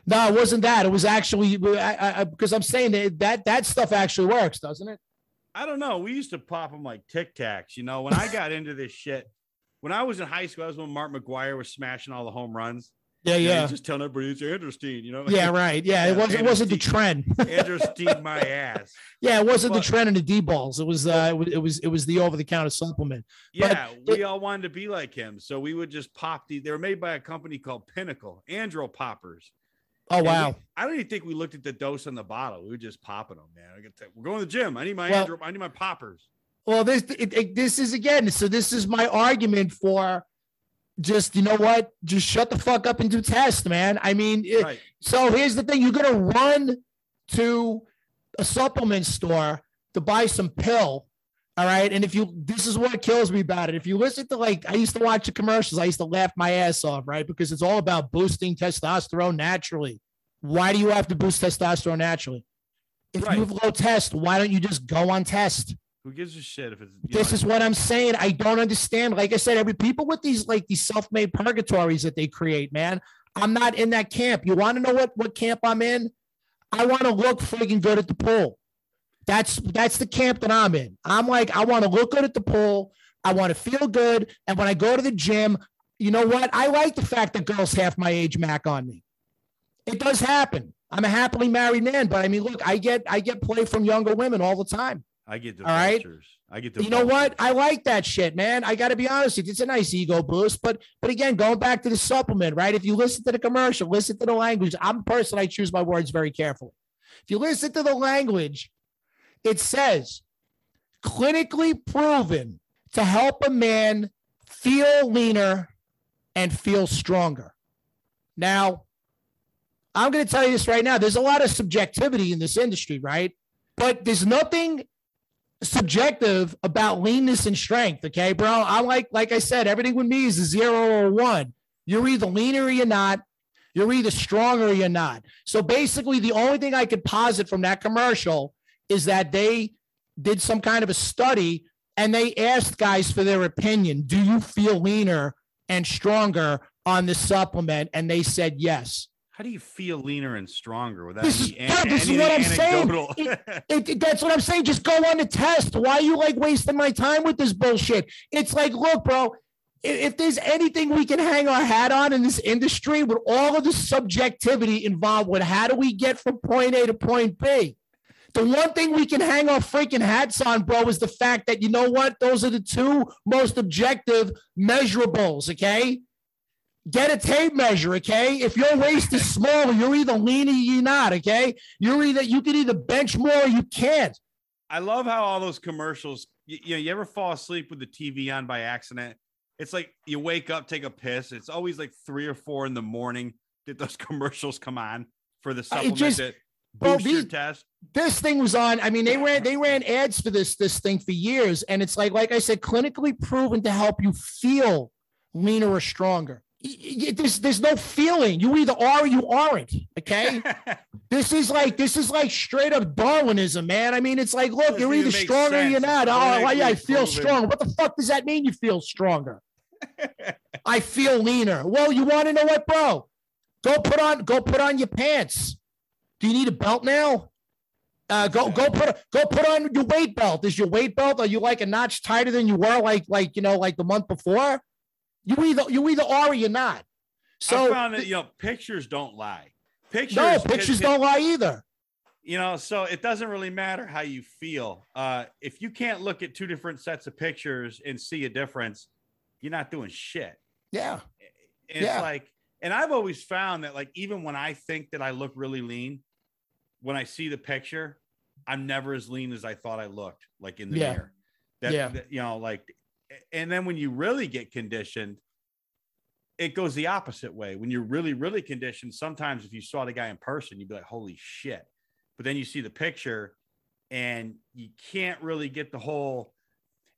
No, it wasn't that. It was actually because I'm saying that, that that stuff actually works, doesn't it? I don't know. We used to pop them like Tic Tacs. You know, when I got into this shit, when I was in high school, I was when Mark McGwire was smashing all the home runs. Yeah, yeah. just telling everybody it's androstene, you know. Yeah, right. Yeah, yeah it wasn't. It wasn't the trend. androstene, my ass. Yeah, it wasn't but, the tren in the D-bols. It was. Uh, it was. It was the over the counter supplement. Yeah, but we it, all wanted to be like him, so we would just pop the. They were made by a company called Pinnacle Andro Poppers. Oh And we- wow. I don't even think we looked at the dose on the bottle. We were just popping them, man. To, we're going to the gym. I need my Well- Andro- I need my poppers. Well, this it- this is again. So this is my argument for just you know what? Just shut the fuck up and do test, man. I mean, it- Right. so here's the thing: you're gonna run to a supplement store to buy some pill. All right. And if you, this is what kills me about it. If you listen to like, I used to watch the commercials, I used to laugh my ass off, right? Because it's all about boosting testosterone naturally. Why do you have to boost testosterone naturally? If Right. you have low test, why don't you just go on test? Who gives a shit if it's This know, is what I'm saying. I don't understand. Like I said, every people with these like these self-made purgatories that they create, man. I'm not in that camp. You want to know what what camp I'm in? I want to look friggin' good at the pool. That's that's the camp that I'm in. I'm like, I want to look good at the pool. I want to feel good. And when I go to the gym, you know what? I like the fact that girls half my age mac on me. It does happen. I'm a happily married man, but I mean, look, I get I get play from younger women all the time. I get the All right. vultures. I get the You know what? I like that shit, man. I got to be honest with you. It's a nice ego boost, but but again, going back to the supplement, right? If you listen to the commercial, listen to the language. I'm a person. I choose my words very carefully. If you listen to the language, it says clinically proven to help a man feel leaner and feel stronger. Now, I'm going to tell you this right now. There's a lot of subjectivity in this industry, right? But there's nothing subjective about leanness and strength. Okay, bro. I like, like I said, everything with me is a zero or one. You're either leaner or you're not. You're either stronger or you're not. So basically, the only thing I could posit from that commercial is that they did some kind of a study and they asked guys for their opinion. Do you feel leaner and stronger on the supplement? And they said yes. How do you feel leaner and stronger without This is- any, yeah, this is what I'm saying. anecdotal? It, it- that's what I'm saying. Just go on the test. Why are you like wasting my time with this bullshit? It's like, look, bro, i- if there's anything we can hang our hat on in this industry with all of the subjectivity involved with how do we get from point A to point B, the one thing we can hang our freaking hats on, bro, is the fact that you know what? Those are the two most objective measurables, okay? Get a tape measure, okay? If your waist is small, you're either lean or you're not, okay? You're either you can either bench more or you can't. I love how all those commercials. You, you know, you ever fall asleep with the TV on by accident? It's like you wake up, take a piss. It's always like three or four in the morning that those commercials come on for the supplement just- that bro, boost your these- test. This thing was on. I mean, they ran they ran ads for this this thing for years, and it's like like I said, clinically proven to help you feel leaner or stronger. There's there's no feeling. You either are or you aren't. Okay. This is like this is like straight up Darwinism, man. I mean, it's like, look, you're either make stronger or you're not. Oh, I clinically feel strong. What the fuck does that mean? You feel stronger? I feel leaner. Well, you want to know what, bro? Go put on go put on your pants. Do you need a belt now? Uh, go go put go put on your weight belt. Is your weight belt? Are you like a notch tighter than you were like like you know like the month before? You either you either are or you're not. So I found that you know pictures don't lie. Pictures, no, pictures don't lie either. You know, so it doesn't really matter how you feel. Uh, if you can't look at two different sets of pictures and see a difference, you're not doing shit. Yeah. And Yeah. It's like, and I've always found that, like, even when I think that I look really lean, when I see the picture, I'm never as lean as I thought I looked, like in the Yeah. mirror. That, Yeah. that, you know, like, and then when you really get conditioned, it goes the opposite way. When you're really, really conditioned, sometimes if you saw the guy in person, you'd be like, holy shit. But then you see the picture and you can't really get the whole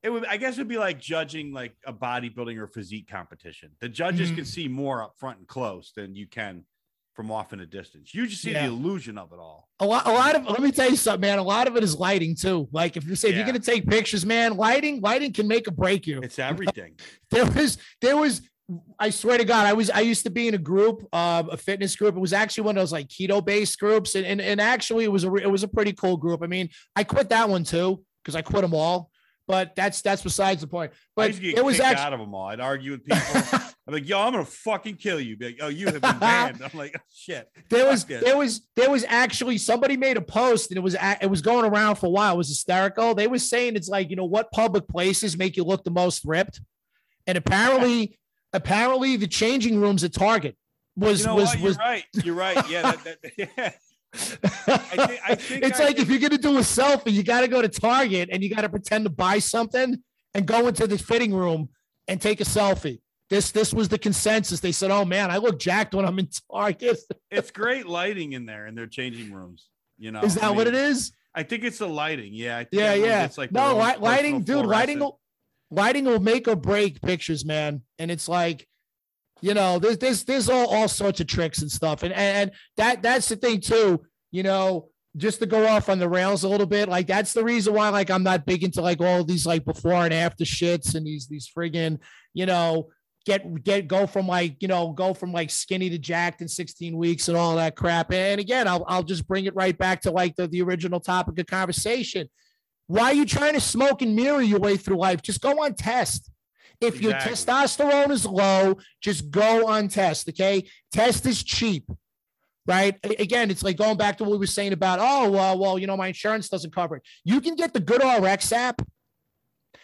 it would i guess it would be like judging like a bodybuilding or physique competition the judges Mhm. can see more up front and close than you can from off in a distance you just see Yeah. the illusion of it all A lot, a lot of let me tell you something, man. A lot of it is lighting too. Like if you say if you're gonna take pictures, man, lighting, lighting can make or break you. it's everything There was, there was. I swear to God, I was I used to be in a group, uh, a fitness group. It was actually one of those like keto based groups, and, and and actually it was a re- it was a pretty cool group. I mean, I quit that one too because I quit them all. But that's that's besides the point. But used to get it was actually out of them all. I'd argue with people. I'm like, yo, I'm gonna fucking kill you. Be like, oh, you have been banned. I'm like, oh, shit. there was this. there was there was actually somebody made a post and it was it was going around for a while. It was hysterical. They were saying it's like you know what public places make you look the most ripped, and apparently apparently the changing rooms at Target. was You know was what? was You're right. You're right. Yeah. That, that, yeah. thi- I think it's I like if you're gonna do a selfie, you got to go to Target and you got to pretend to buy something and go into the fitting room and take a selfie. This this was the consensus. They said, "Oh man, I look jacked when I'm in Target." it's great lighting in there in their changing rooms. You know, Is that I what it is? I think it's the lighting. Yeah. I think Yeah, yeah. It's like, no, own li- personal lighting, dude. Lighting will lighting will make or break pictures, man. And it's like, you know, there's there's there's all, all sorts of tricks and stuff. And, and and that that's the thing too, you know, just to go off on the rails a little bit, like that's the reason why like I'm not big into like all these like before and after shits and these these friggin', you know, get get go from like, you know, go from like skinny to jacked in 16 weeks and all that crap. And again, I'll I'll just bring it right back to like the, the original topic of conversation. Why are you trying to smoke and mirror your way through life? Just go on test. If your Exactly. testosterone is low, just go on test. Okay. Test is cheap. Right. Again, it's like going back to what we were saying about, oh, well, well, you know, my insurance doesn't cover it. You can get the GoodRx app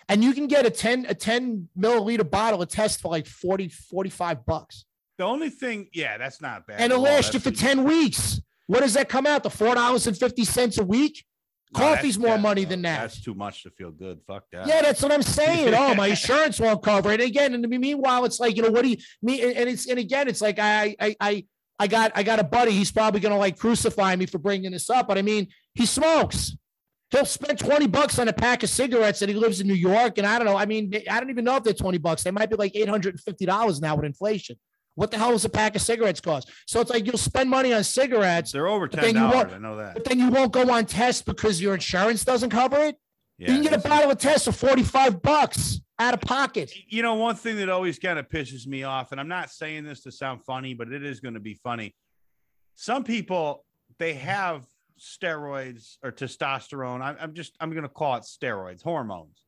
and you can get a 10, a 10 milliliter bottle of test for like 40, 45 bucks. The only thing, yeah, that's not bad. And it'll last you for 10 weeks. What does that come out to? $4.50 a week? No, Coffee's more money no, than that. That's too much to feel good. Fuck that. Yeah, that's what I'm saying. Oh, my insurance won't cover it. Again, and meanwhile, it's like you know what do you mean? And it's and again, it's like I I I I got I got a buddy. He's probably gonna like crucify me for bringing this up, but I mean, he smokes. He'll spend 20 bucks on a pack of cigarettes and he lives in New York. And I don't know. I mean, I don't even know if they're 20 bucks. They might be like $850 now with inflation. What the hell does a pack of cigarettes cost? So it's like you'll spend money on cigarettes, They're over ten dollars. I know that. but then you won't go on test because your insurance doesn't cover it. Yeah, you can get a bottle of test for 45 bucks out of pocket. you know, one thing that always kind of pisses me off, and I'm not saying this to sound funny, but it is going to be funny. Some people they have steroids or testosterone. I'm, I'm just I'm going to call it steroids, hormones.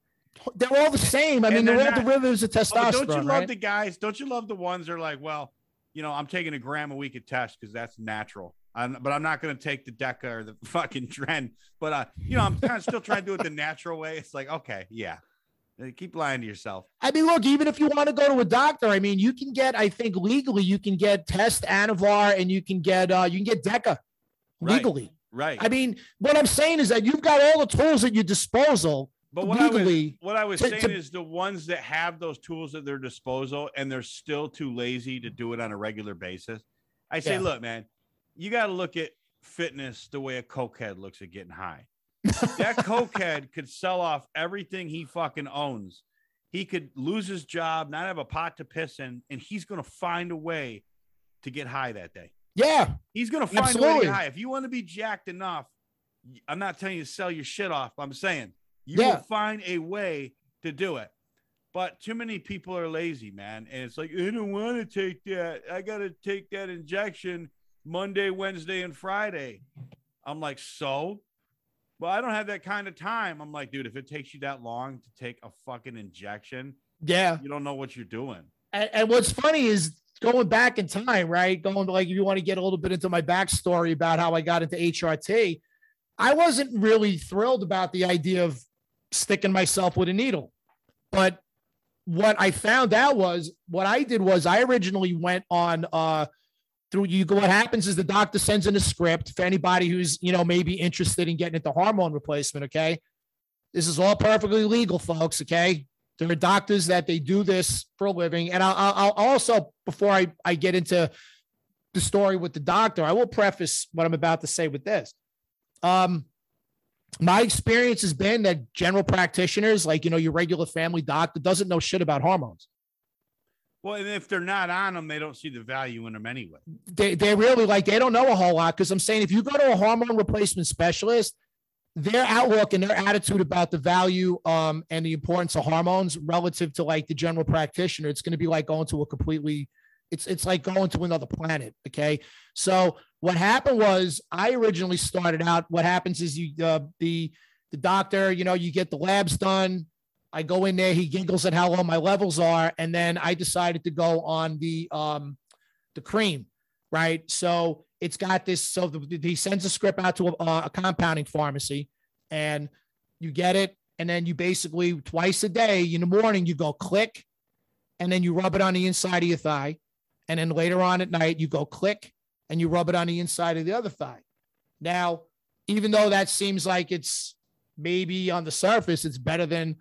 They're all the same. I And mean, they're, they're all not- derivatives of Oh, testosterone. don't you love right? the guys? Don't you love the ones that are like, well, you know, I'm taking a gram a week of test because that's natural. I'm, but I'm not going to take the Deca or the fucking tren. But uh, you know, I'm kind of still trying to do it the natural way. It's like, okay, yeah, Uh, keep lying to yourself. I mean, look, even if you want to go to a doctor, I mean, you can get, I think legally, you can get test Anavar and you can get, uh, you can get Deca Right. legally. Right. I mean, what I'm saying is that you've got all the tools at your disposal but what I was legally. what I was to- saying to- is the ones that have those tools at their disposal and they're still too lazy to do it on a regular basis. I say, Yeah. look, man, you got to look at fitness the way a cokehead looks at getting high. that cokehead could sell off everything he fucking owns. He could lose his job, not have a pot to piss in, and he's going to find a way to get high that day. Yeah, He's going to find a way to high. If you want to be jacked enough, I'm not telling you to sell your shit off. I'm saying you Yeah. will find a way to do it. But too many people are lazy, man. And it's like, I don't want to take that. I got to take that injection Monday, Wednesday, and Friday. I'm like, so? Well, I don't have that kind of time. I'm like, dude, if it takes you that long to take a fucking injection, yeah. you don't know what you're doing. And, and what's funny is going back in time, right? Going like, if you want to get a little bit into my backstory about how I got into HRT, I wasn't really thrilled about the idea of sticking myself with a needle. But what I found out was what I did was I originally went on uh through you go what happens is the doctor sends in a script for anybody who's you know maybe interested in getting into hormone replacement okay this is all perfectly legal folks okay there are doctors that they do this for a living. And i'll, I'll also before I, I get into the story with the doctor i will preface what i'm about to say with this. Um my experience has been that general practitioners like you know your regular family doctor doesn't know shit about hormones. Well, and if they're not on them, they don't see the value in them anyway. they, they really like they don't know a whole lot because i'm saying if you go to a hormone replacement specialist their outlook and their attitude about the value um, and the importance of hormones relative to like the general practitioner it's going to be like going to a completely it's it's like going to another planet okay? So what happened was i originally started out what happens is you uh, the the doctor you know you get the labs done i go in there he giggles at how low my levels are and then i decided to go on the um the cream right so it's got this so the, he sends a script out to a, uh, a compounding pharmacy and you get it and then you basically twice a day in the morning you go click and then you rub it on the inside of your thigh and then later on at night you go click and you rub it on the inside of the other thigh. Now, even though that seems like it's maybe on the surface, it's better than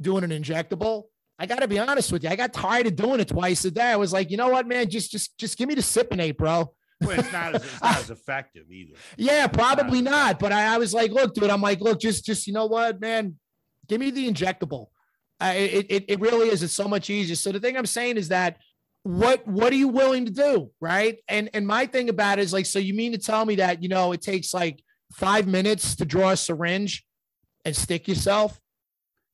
doing an injectable. I got to be honest with you. I got tired of doing it twice a day. I was like, you know what, man, just just just give me the Cypionate, bro. Well, it's not as, it's not as effective either. Yeah, probably not. not. But I, I, was like, look, dude, I'm like, look, just just you know what, man, give me the injectable. Uh, it, it it really is. It's so much easier. So the thing I'm saying is that what what are you willing to do, right? And and my thing about it is like, so you mean to tell me that you know it takes like five minutes to draw a syringe and stick yourself?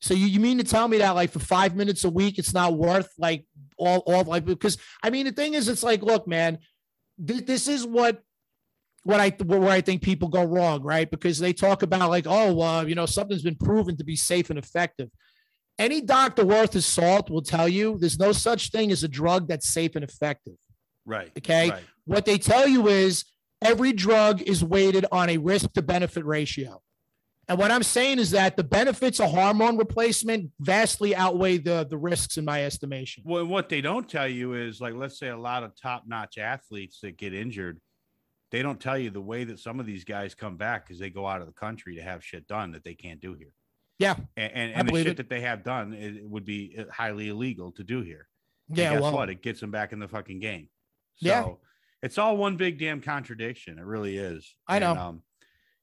So you, you mean to tell me that like for five minutes a week, it's not worth like all, all like, because I mean, the thing is, it's like, look, man, th- this is what, what I, where I think people go wrong, right? Because they talk about like, oh, uh, you know, something's been proven to be safe and effective. Any doctor worth his salt will tell you there's no such thing as a drug that's safe and effective. Right. Okay. Right. What they tell you is every drug is weighted on a risk to benefit ratio. And what I'm saying is that the benefits of hormone replacement vastly outweigh the the risks in my estimation. Well, what they don't tell you is like let's say a lot of top-notch athletes that get injured, they don't tell you the way that some of these guys come back because they go out of the country to have shit done that they can't do here. Yeah. And and, and the shit it. that they have done it would be uh, highly illegal to do here. Yeah. guess well, what? It gets them back in the fucking game. So yeah. it's all one big damn contradiction. It really is. I know. Um,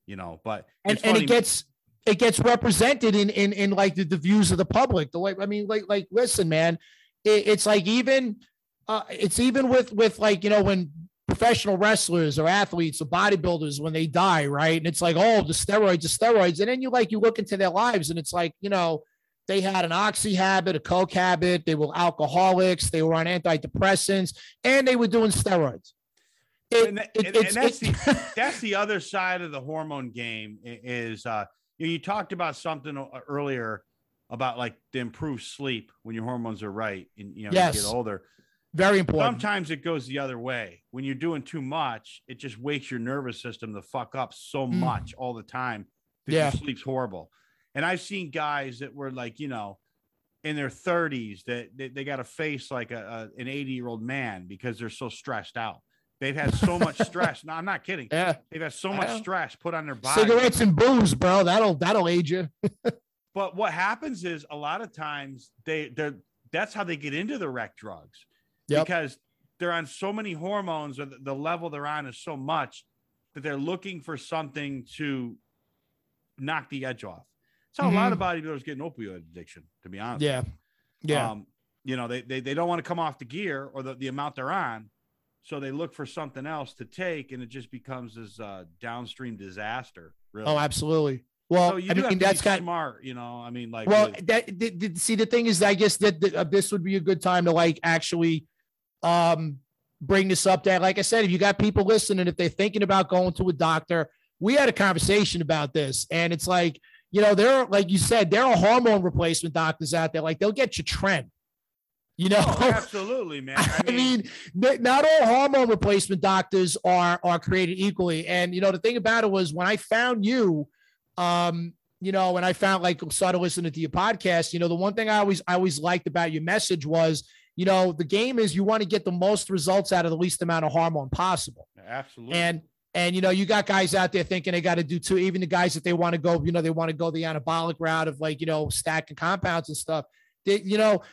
you know, but and, and it gets it gets represented in in in like the, the views of the public. The way I mean, like like listen, man, it, it's like even uh, it's even with with like you know when professional wrestlers or athletes or bodybuilders when they die, right? And it's like, oh, the steroids, the steroids, and then you like you look into their lives, and it's like you know they had an oxy habit, a coke habit, they were alcoholics, they were on antidepressants, and they were doing steroids. It, and, it, and, and that's the that's the other side of the hormone game is uh you, know, you talked about something uh, earlier about like the improved sleep when your hormones are right and you know yes. you get older. Very important. Sometimes it goes the other way. When you're doing too much, it just wakes your nervous system to fuck up so mm. much all the time that yeah. your sleep's horrible. And I've seen guys that were like, you know, in their 30s that they, they got to face like a, a an 80 year old man because they're so stressed out. They've had so much stress. No, I'm not kidding. Yeah. They've had so much stress put on their body. Cigarettes and booze, bro. That'll that'll age you. but what happens is a lot of times they they're that's how they get into the rec drugs. Yep. Because they're on so many hormones or the, the level they're on is so much that they're looking for something to knock the edge off. That's how mm-hmm. a lot of mm-hmm. bodybuilders get an opioid addiction, to be honest. Yeah. Yeah. Um, you know, they, they, they don't want to come off the gear or the, the amount they're on so they look for something else to take, and it just becomes this uh, downstream disaster. Really. Oh, absolutely. Well, so I mean, that's kind smart, you know. I mean, like, well, that, see, the thing is, I guess that, that uh, this would be a good time to like actually um, bring this up. That, like I said, if you got people listening, if they're thinking about going to a doctor, we had a conversation about this, and it's like, you know, there are, like you said, there are hormone replacement doctors out there. Like they'll get you trend. You know, oh, absolutely, man. I, I mean, mean, not all hormone replacement doctors are are created equally. And you know, the thing about it was when I found you, um, you know, when I found like started listening to your podcast, you know, the one thing I always I always liked about your message was, you know, the game is you want to get the most results out of the least amount of hormone possible. Absolutely. And and you know, you got guys out there thinking they got to do two. Even the guys that they want to go, you know, they want to go the anabolic route of like you know stacking compounds and stuff. They, you know,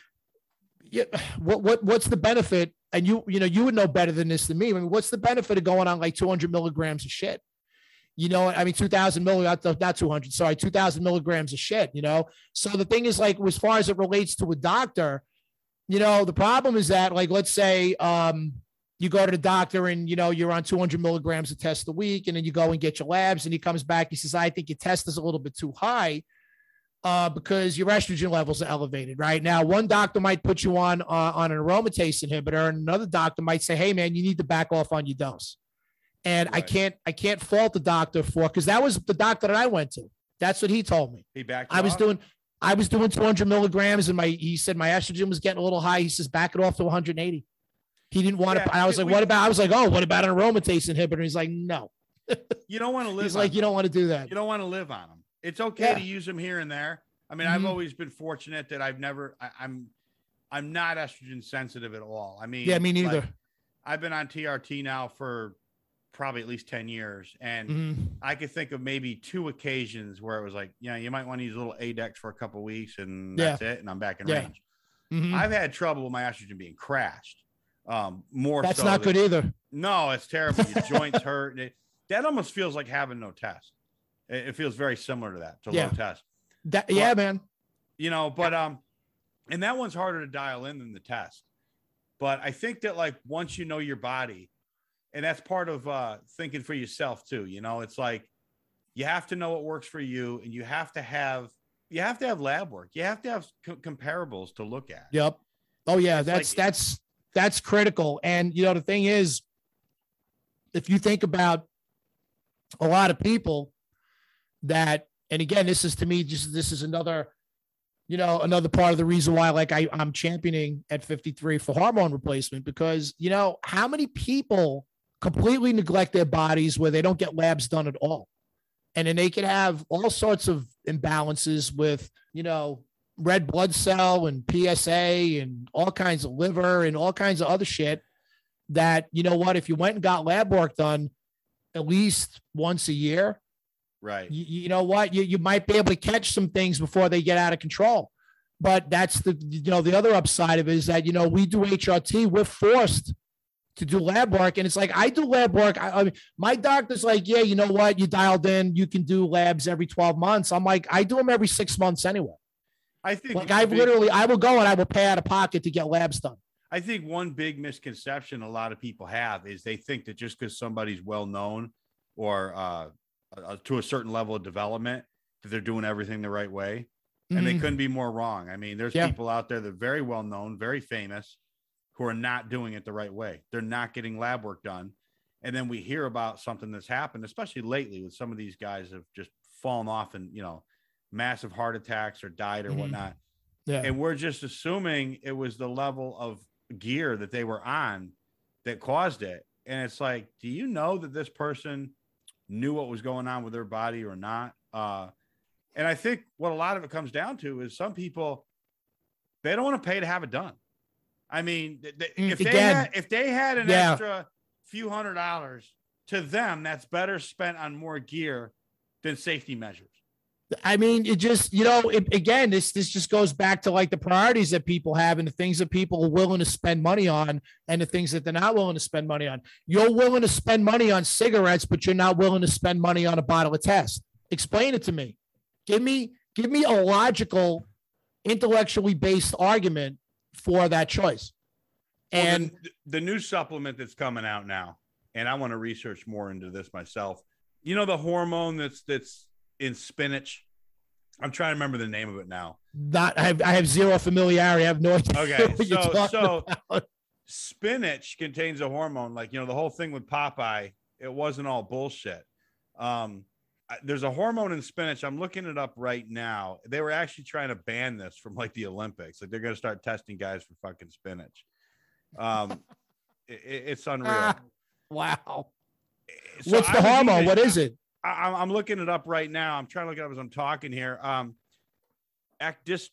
yeah, what what what's the benefit? And you you know you would know better than this than me. I mean, what's the benefit of going on like 200 milligrams of shit? You know, I mean, 2,000 milligrams, not 200, sorry, 2,000 milligrams of shit. You know, so the thing is like as far as it relates to a doctor, you know, the problem is that like let's say um you go to the doctor and you know you're on 200 milligrams of test a week and then you go and get your labs and he comes back he says i think your test is a little bit too high uh, because your estrogen levels are elevated right now. One doctor might put you on uh, on an aromatase inhibitor, and another doctor might say, "Hey, man, you need to back off on your dose." And right. I can't I can't fault the doctor for because that was the doctor that I went to. That's what he told me. He backed. I was off? doing I was doing 200 milligrams, and my he said my estrogen was getting a little high. He says back it off to 180. He didn't want yeah, to. I was like, we, what about? I was like, oh, what about an aromatase inhibitor? He's like, no. You don't want to live. He's like, them. you don't want to do that. You don't want to live on them. It's okay yeah. to use them here and there. I mean, mm-hmm. I've always been fortunate that I've never, I, am I'm, I'm not estrogen sensitive at all. I mean, yeah, me neither. Like, I've been on TRT now for probably at least 10 years. And Mhm. I could think of maybe two occasions where it was like, yeah, you might want to use a little ADEX for a couple weeks and Yeah. that's it. And I'm back in Yeah. range. Mhm. I've had trouble with my estrogen being crashed. Um, more That's so not than- good either. No, it's terrible. Your joints hurt. and It, that almost feels like having no test. It, it feels very similar to that, to Yeah. low test. That, yeah, man. You know, but um, and that one's harder to dial in than the test. But I think that like once you know your body, and that's part of uh thinking for yourself too. You know, it's like you have to know what works for you, and you have to have you have to have lab work. You have to have co- comparables to look at. Yep. Oh yeah, It's that's like- that's that's critical. And you know, the thing is, if you think about a lot of people that, and again, this is to me just this is another, you know, another part of the reason why like I, I'm championing at 53 for hormone replacement because you know how many people completely neglect their bodies where they don't get labs done at all. And then they can have all sorts of imbalances with, you know, red blood cell and PSA and all kinds of liver and all kinds of other shit that, you know what, if you went and got lab work done at least once a year, Right. you, you know what, you, you might be able to catch some things before they get out of control. But that's the, you know, the other upside of it is that, you know, we do HRT, we're forced to do lab work. And it's like, I do lab work. I, I mean, my doctor's like, yeah, you know what? You dialed in, you can do labs every 12 months. I'm like, I do them every six months anyway. I think Like the I big- literally, I will go and I will pay out of pocket to get labs done. I think one big misconception a lot of people have is they think that just because somebody's well known or uh, uh, to a certain level of development, that they're doing everything the right way. And they Mhm. couldn't be more wrong. I mean, there's Yeah. people out there that are very well known, very famous, who are not doing it the right way. They're not getting lab work done. And then we hear about something that's happened, especially lately with some of these guys have just fallen off and, you know, massive heart attacks or died or Mhm. whatnot yeah. and we're just assuming it was the level of gear that they were on that caused it and it's like do you know that this person knew what was going on with their body or not. Uh and i think what a lot of it comes down to is some people they don't want to pay to have it done. I mean Mm, if they had, if they had an yeah. extra few hundred dollars to them that's better spent on more gear than safety measures I mean, it just, you know, it, again, this this just goes back to like the priorities that people have and the things that people are willing to spend money on and the things that they're not willing to spend money on. You're willing to spend money on cigarettes, but you're not willing to spend money on a bottle of test. Explain it to me. Give me give me a logical, intellectually based argument for that choice. Well, And the, the new supplement that's coming out now, and I want to research more into this myself. You know the hormone that's that's in spinach. I'm trying to remember the name of it now. not I have I have zero familiarity. I have no idea. Okay, so so about. spinach contains a hormone. Like you know the whole thing with Popeye, it wasn't all bullshit. Um, there's a hormone in spinach. I'm looking it up right now. They were actually trying to ban this from like the Olympics. Like they're going to start testing guys for fucking spinach. Um, it, it's unreal. Ah, wow. So What's I the hormone? What is it? I, I'm- I'm looking it up right now. I'm trying to look it up as I'm talking here. Um, acdist-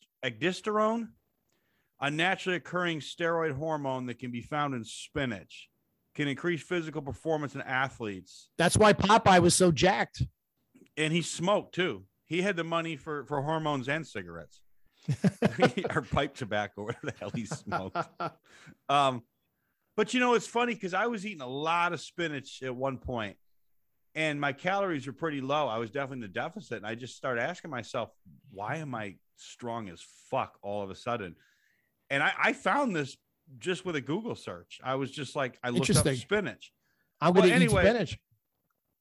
a naturally occurring steroid hormone that can be found in spinach, can increase physical performance in athletes. That's why Popeye was so jacked. And he smoked too. He had the money for for hormones and cigarettes, or pipe tobacco, whatever the hell he smoked. Um, but you know, it's funny because I was eating a lot of spinach at one point, and my calories were pretty low. I was definitely in the deficit, and I just started asking myself, why am I strong as fuck all of a sudden? And I, I found this just with a Google search. I was just like, I looked up spinach. I'm gonna anyway, eat spinach.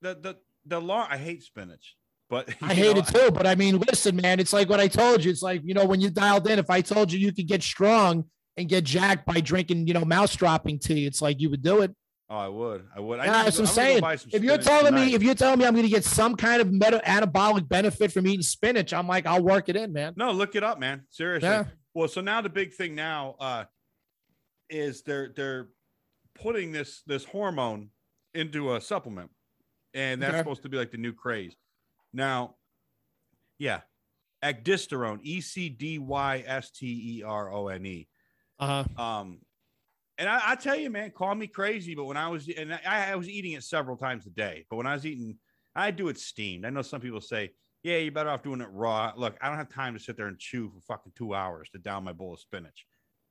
The the the long I hate spinach, but I hate know, it too, but I mean, listen, man, it's like what I told you. It's like you know when you dialed in. If I told you you could get strong and get jacked by drinking, you know, mouse dropping tea, it's like you would do it. Oh, I would. I would. I need that's what I'm saying. If you're telling me, if you're telling me I'm going to get some kind of meta anabolic benefit from eating spinach, I'm like, I'll work it in, man. No, look it up, man. Seriously. Yeah. Well, so now the big thing now uh, is they're they're putting this this hormone into a supplement, and that's supposed to be like the new craze. Now, yeah, ecdysterone, E C D Y S T E R O N E. Uh huh. Um, And I, I tell you, man, call me crazy, but when I was and I, I was eating it several times a day, but when I was eating, I do it steamed. I know some people say, yeah, you're better off doing it raw. Look, I don't have time to sit there and chew for fucking two hours to down my bowl of spinach.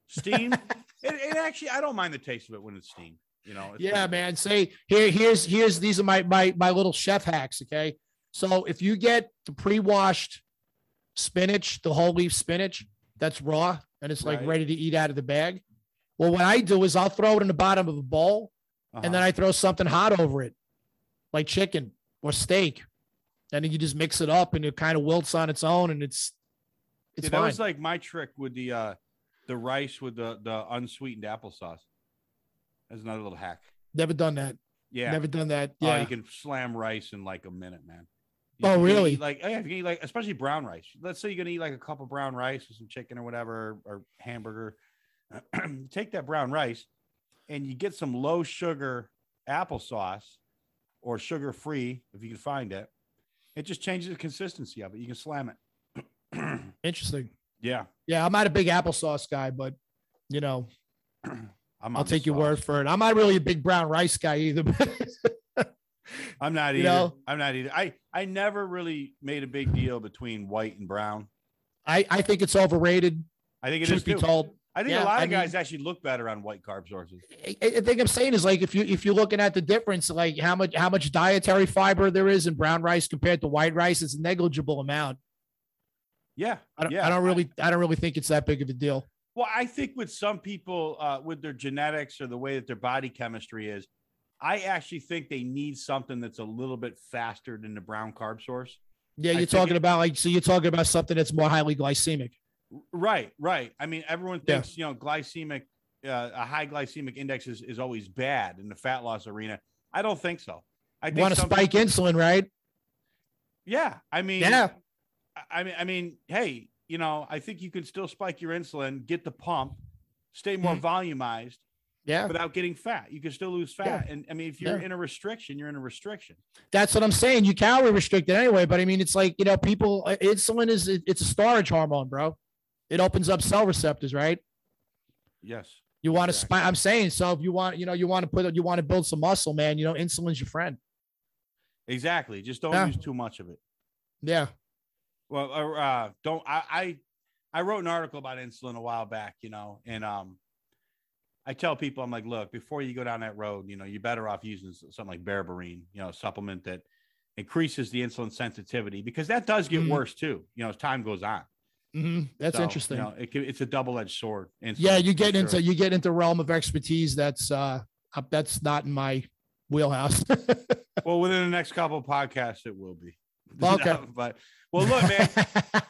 Steam, it, it, actually, I don't mind the taste of it when it's steamed. You know. Yeah, man. Say here, here's here's these are my my my little chef hacks. Okay, so if you get the pre-washed spinach, the whole leaf spinach that's raw and it's like right. ready to eat out of the bag. Well, what I do is I'll throw it in the bottom of a bowl uh-huh. and then I throw something hot over it, like chicken or steak. And then you just mix it up and it kind of wilts on its own and it's it's yeah, that was like my trick with the uh the rice with the the unsweetened applesauce. That's another little hack. Never done that. Yeah. Never done that. Oh, yeah. Uh, you can slam rice in like a minute, man. You oh, really? Like, yeah, if you eat like, especially brown rice. Let's say you're gonna eat like a cup of brown rice with some chicken or whatever, or hamburger. take that brown rice, and you get some low sugar applesauce, or sugar free if you can find it. It just changes the consistency of it. You can slam it. Interesting. Yeah. Yeah, I'm not a big applesauce guy, but you know, I'll take your word for it. I'm not really a big brown rice guy either. I'm not either. You know? I'm not either. I I never really made a big deal between white and brown. I I think it's overrated. I think it Truth is be told. I think yeah, a lot of I guys mean, actually look better on white carb sources. I, I, think I'm saying is like if you if you're looking at the difference, like how much how much dietary fiber there is in brown rice compared to white rice, it's a negligible amount. Yeah, I don't, yeah. I don't really I don't really think it's that big of a deal. Well, I think with some people, uh, with their genetics or the way that their body chemistry is, I actually think they need something that's a little bit faster than the brown carb source. Yeah, you're talking it, about like so you're talking about something that's more highly glycemic. Right, right. I mean, everyone thinks yeah. you know glycemic, uh, a high glycemic index is, is always bad in the fat loss arena. I don't think so. I want to spike insulin, right? Yeah, I mean, yeah. I mean, I mean, hey, you know, I think you can still spike your insulin, get the pump, stay more mm-hmm. volumized, yeah. Without getting fat, you can still lose fat. Yeah. And I mean, if you're yeah. in a restriction, you're in a restriction. That's what I'm saying. You calorie restricted anyway, but I mean, it's like you know, people. Uh, insulin is it's a storage hormone, bro. It opens up cell receptors, right? Yes. You want exactly. to. I'm saying so. If you want, you know, you want to put, you want to build some muscle, man. You know, insulin's your friend. Exactly. Just don't yeah. use too much of it. Yeah. Well, uh, uh don't. I, I I wrote an article about insulin a while back, you know, and um, I tell people, I'm like, look, before you go down that road, you know, you're better off using something like berberine, you know, supplement that increases the insulin sensitivity because that does get mm-hmm. worse too, you know, as time goes on. Mm-hmm. That's so, interesting. You know, it, it's a double-edged sword. Yeah, you get into sure. you get into realm of expertise that's uh that's not in my wheelhouse. well, within the next couple of podcasts, it will be. Okay, no, but well, look, man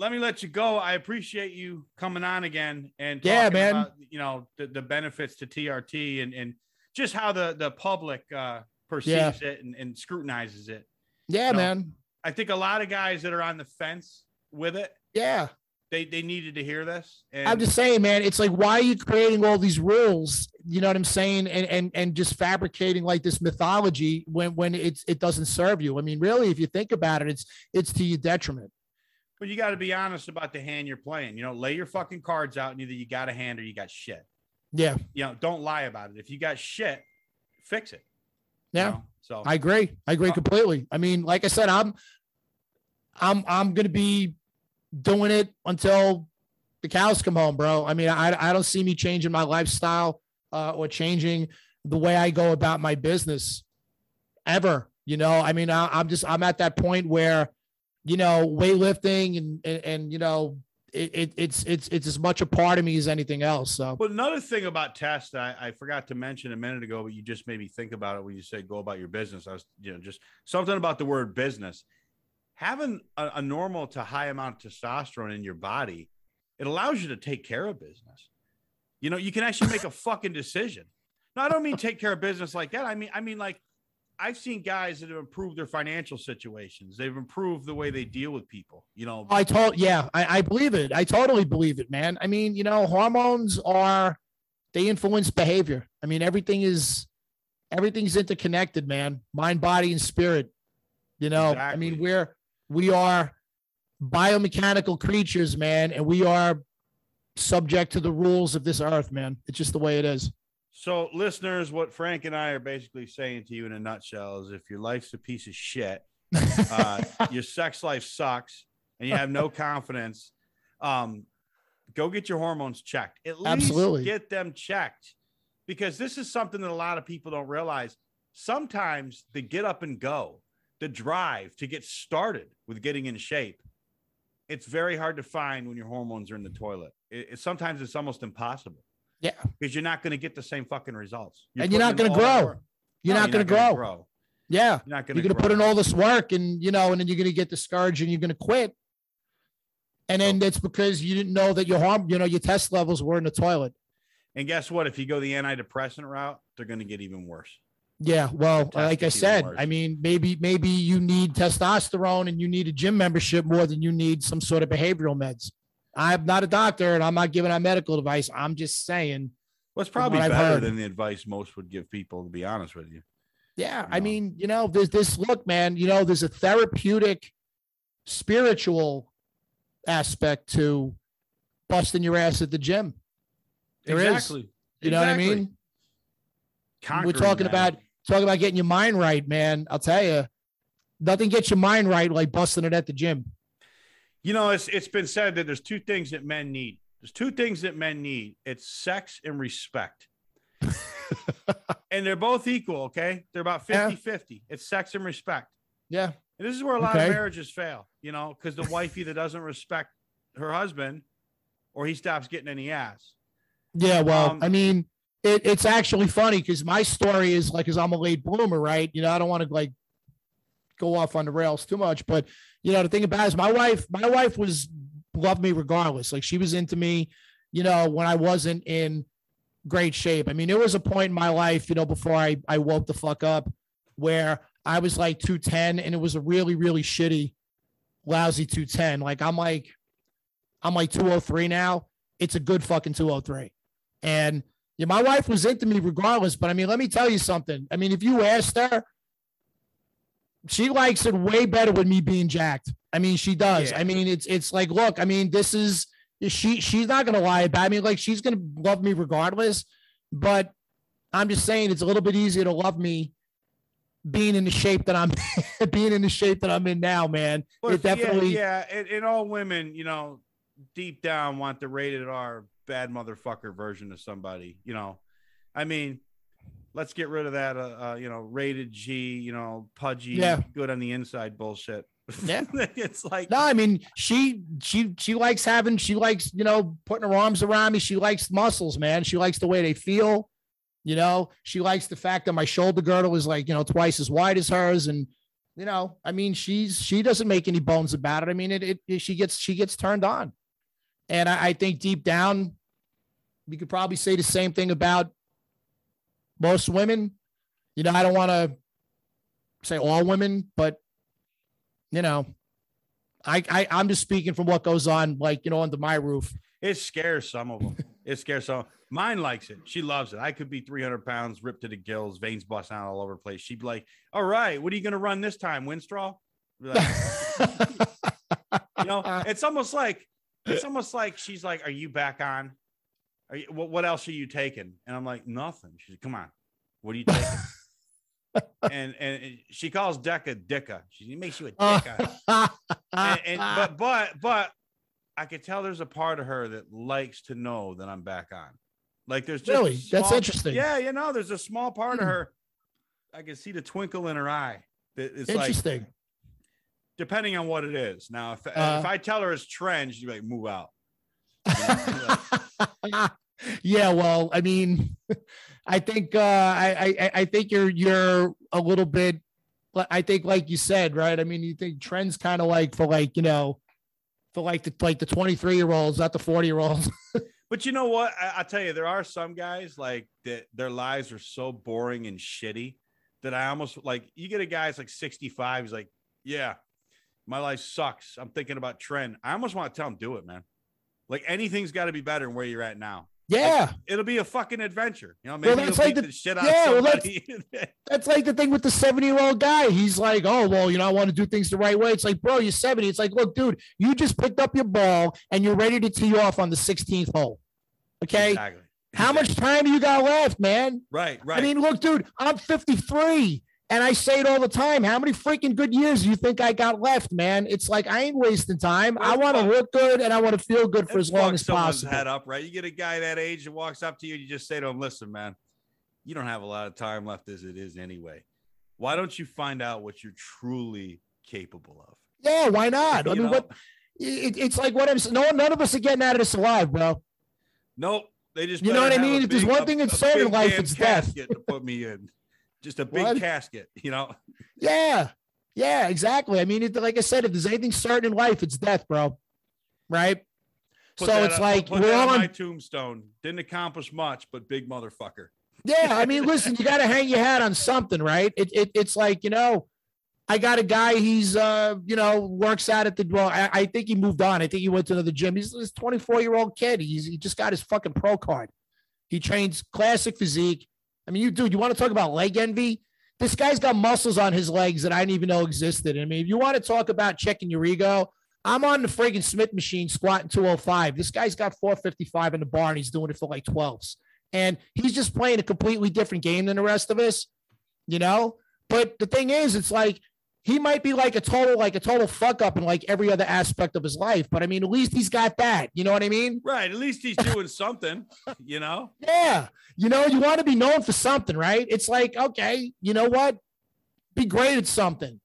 let me let you go. I appreciate you coming on again and yeah, man. About, you know the, the benefits to TRT and and just how the the public uh, perceives yeah. it and, and, scrutinizes it. Yeah, you know, man. I think a lot of guys that are on the fence with it. Yeah. They, they needed to hear this. And- I'm just saying, man, it's like, why are you creating all these rules? You know what I'm saying? And, and, and just fabricating like this mythology when, when it's, it doesn't serve you. I mean, really, if you think about it, it's, it's to your detriment. But you got to be honest about the hand you're playing. You know, lay your fucking cards out and either you got a hand or you got shit. Yeah. You know, don't lie about it. If you got shit, fix it. Yeah. You know? So I agree. I agree uh, completely. I mean, like I said, I'm I'm I'm gonna be doing it until the cows come home, bro. I mean, I I don't see me changing my lifestyle uh, or changing the way I go about my business ever. You know, I mean, I, I'm just I'm at that point where you know, weightlifting and and, and you know, it, it, it's it's it's as much a part of me as anything else. So, well, another thing about test, I, I forgot to mention a minute ago, but you just made me think about it when you said go about your business. I was, you know, just something about the word business. Having a, a normal to high amount of testosterone in your body, it allows you to take care of business. You know, you can actually make a fucking decision. No, I don't mean take care of business like that. I mean, I mean like I've seen guys that have improved their financial situations. They've improved the way they deal with people. You know, I told, yeah, I, I believe it. I totally believe it, man. I mean, you know, hormones are they influence behavior. I mean, everything is everything's interconnected, man. Mind, body, and spirit. You know, exactly. I mean, we're we are biomechanical creatures, man, and we are subject to the rules of this earth, man. It's just the way it is. So, listeners, what Frank and I are basically saying to you in a nutshell is if your life's a piece of shit, uh, your sex life sucks, and you have no confidence, um, go get your hormones checked. At least Absolutely. get them checked because this is something that a lot of people don't realize. Sometimes the get up and go, the drive to get started with getting in shape, it's very hard to find when your hormones are in the toilet. It, it- sometimes it's almost impossible. Yeah. because you're not going to get the same fucking results, And you're not gonna grow. work. You're No, not going to gonna grow. Yeah. You're not going You're going to put in all this work and, you know, and then you're going to get discouraged and you're going to quit. And then it's because you didn't know that your harm, you know, your test levels were in the toilet. And guess what? If you go the antidepressant route, they're going to get even worse. Yeah, well, like I said. I mean, maybe maybe you need testosterone and you need a gym membership more than you need some sort of behavioral meds. I'm not a doctor and I'm not giving out medical advice. I'm just saying, Well, it's probably better than the advice most would give people, to be honest with you. yeah, I No. mean, you know, there's this look, man, you know, there's a therapeutic, spiritual aspect to busting your ass at the gym. There is. exactly. You know what I Exactly. mean? We're talking that. about talking about getting your mind right, man. I'll tell you, nothing gets your mind right like busting it at the gym. You know, it's it's been said that there's two things that men need. There's two things that men need. It's sex and respect. and they're both equal, okay? They're about Yeah. 50-50. It's sex and respect. Yeah. And this is where a lot Okay. of marriages fail, you know, because the wife either doesn't respect her husband or he stops getting any ass. Yeah, well, Um, I mean, it, it's actually funny because my story is like, because I'm a late bloomer, right? You know, I don't want to like go off on the rails too much, but you know, the thing about is my wife, my wife was loved me regardless. Like she was into me, you know, when I wasn't in great shape. I mean, there was a point in my life, you know, before I I woke the fuck up, where I was like 210, and it was a really really shitty, lousy 210. Like I'm like, I'm like 203 now. It's a good fucking 203. And yeah, my wife was into me regardless. But I mean, let me tell you something. I mean, if you asked her, she likes it way better with me being jacked. I mean, she does. Yeah. I mean, it's it's like, look, I mean, this is she she's not gonna lie about. I mean, like she's gonna love me regardless. But I'm just saying it's a little bit easier to love me being in the shape that I'm being in the shape that I'm in now, man. Well, it definitely yeah, yeah. And, and all women, you know, deep down want the rated R bad motherfucker version of somebody. You know, I mean, let's get rid of that. Uh, uh you know, rated G. You know, pudgy, Yeah. good on the inside bullshit. Yeah. it's like No, I mean she she she likes having she likes you know putting her arms around me. She likes muscles, man. She likes the way they feel. You know, she likes the fact that my shoulder girdle is like you know twice as wide as hers, and you know, I mean, she's she doesn't make any bones about it. I mean, it, it, she gets she gets turned on, and I, I think deep down, we could probably say the same thing about most women. You know, I don't want to say all women, but you know, I, I I'm just speaking from what goes on, like you know, under my roof. it scares some of them. it scares some. Mine likes it. She loves it. I could be 300 pounds, ripped to the gills, veins busting out all over the place. She'd be like, "All right, what are you going to run this time, Winstrol?" Like, you know, it's almost like it's almost like she's like, "Are you back on? Are you, what, what else are you taking?" And I'm like, "Nothing." She's like, "Come on, what are you taking?" and and she calls Deca Dicka. She makes you a Dicka. and, and but but but I could tell there's a part of her that likes to know that I'm back on. Like there's just Really? That's interesting. Yeah, you know, there's a small part of Hmm. her. I can see the twinkle in her eye. That It's like interesting. depending on what it is. Now, if Uh, if I tell her it's tren, she'd be like, "Move out." yeah, well, I mean, I think uh, I, I I think you're you're a little bit. I think, like you said, right? I mean, you think tren's kind of like for like you know, for like the like the 23 year olds, not the 40 year olds. But you know what? I, I'll tell you, there are some guys like that. Their lives are so boring and shitty that I almost like. You get a guy that's like 65. He's like, "Yeah, my life sucks. I'm thinking about tren." I almost want to tell him, "Do it, man." Like anything's got to be better than where you're at now. Yeah, It'll be a fucking adventure. You know, Well, maybe that's you'll like the- the, shit out yeah, well, that's- that's like the thing with the 70 year old guy. He's like, oh, well, you know, I want to do things the right way. It's like, bro, you're 70. It's like, look, dude, you just picked up your ball and you're ready to tee off on the 16th hole. Okay. Exactly. How much time do you got left, man? Right, right. I mean, look, dude, I'm 53 and I say it all the time. How many freaking good years do you think I got left, man? It's like I ain't wasting time. I want to look good and I want to feel good for as long as possible. Head up, right? You get a guy that age that walks up to you, and you just say to him, "Listen, man, you don't have a lot of time left as it is anyway. Why don't you find out what you're truly capable of?" Yeah, why not? I mean, know? what? It, it's like what I'm saying. No, none of us are getting out of this alive, bro. Nope. They just You know what I mean? If there's one thing in a certain life, it's death. to put me in. Just a big What? casket, you know. Yeah, yeah, exactly. I mean, it, like I said, if there's anything certain in life, it's death, bro. Right? Put so it's up- like we're on on my tombstone. Didn't accomplish much, but big motherfucker. Yeah, I mean, listen, you got to hang your hat on something, right? It, it it's like you know, I got a guy. He's uh, you know, works out at the well. I, I think he moved on. I think he went to another gym. He's this 24 year old kid. He's he just got his fucking pro card. He trains classic physique. I mean, you dude, you want to talk about leg envy? This guy's got muscles on his legs that I didn't even know existed. I mean, if you want to talk about checking your ego, I'm on the friggin' Smith machine squatting 205. This guy's got 455 in the bar and he's doing it for like 12s. And he's just playing a completely different game than the rest of us, you know? But the thing is, it's like he might be like a total, like a total fuck up in like every other aspect of his life. But I mean, at least he's got that. You know what I mean? Right. At least he's doing something, you know. Yeah. You know, you want to be known for something, right? It's like, okay, you know what? Be great at something. Be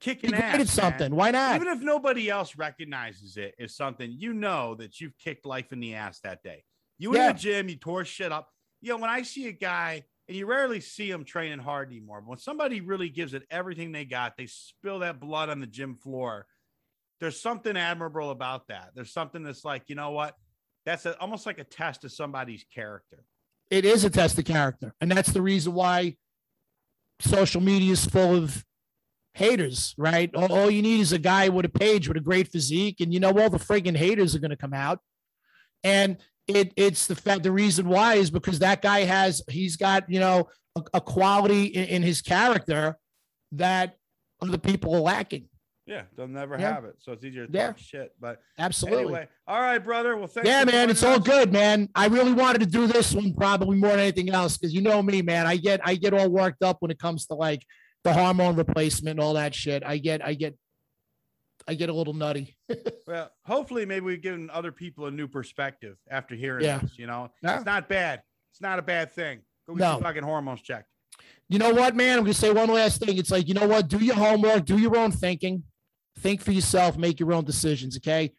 Kicking great ass. at man. something. Why not? Even if nobody else recognizes it as something, you know that you've kicked life in the ass that day. You Yeah. in the gym, you tore shit up. You know, when I see a guy, and you rarely see them training hard anymore, but when somebody really gives it everything they got, they spill that blood on the gym floor. There's something admirable about that. There's something that's like, you know what? That's a, almost like a test of somebody's character. it is a test of character. And that's the reason why social media is full of haters, right? All, all you need is a guy with a page with a great physique, and you know all the friggin' haters are going to come out. And it it's the fact the reason why is because that guy has he's got you know a, a quality in, in his character that other people are lacking. Yeah, they'll never Yeah. have it. So it's easier to Yeah. talk shit. But Absolutely. anyway, all right, brother. Well, thanks. Yeah, man, it's joining all good, man. I really wanted to do this one probably more than anything else because you know me, man. I get I get all worked up when it comes to like the hormone replacement and all that shit. I get I get I get a little nutty. Well, hopefully, maybe we've given other people a new perspective after hearing Yeah. this. You know, it's not bad. It's not a bad thing. Go get No. your fucking hormones checked. You know what, man? I'm gonna say one last thing. It's like, you know what? Do your homework, do your own thinking, think for yourself, make your own decisions. Okay.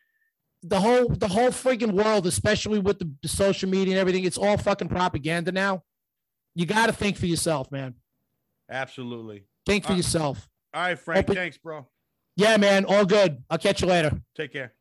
The whole the whole freaking world, especially with the, the social media and everything, it's all fucking propaganda now. You gotta think for yourself, man. Absolutely. Think for Uh, yourself. All right, Frank. Open- Thanks, bro. Yeah, man. All good. I'll catch you later. Take care.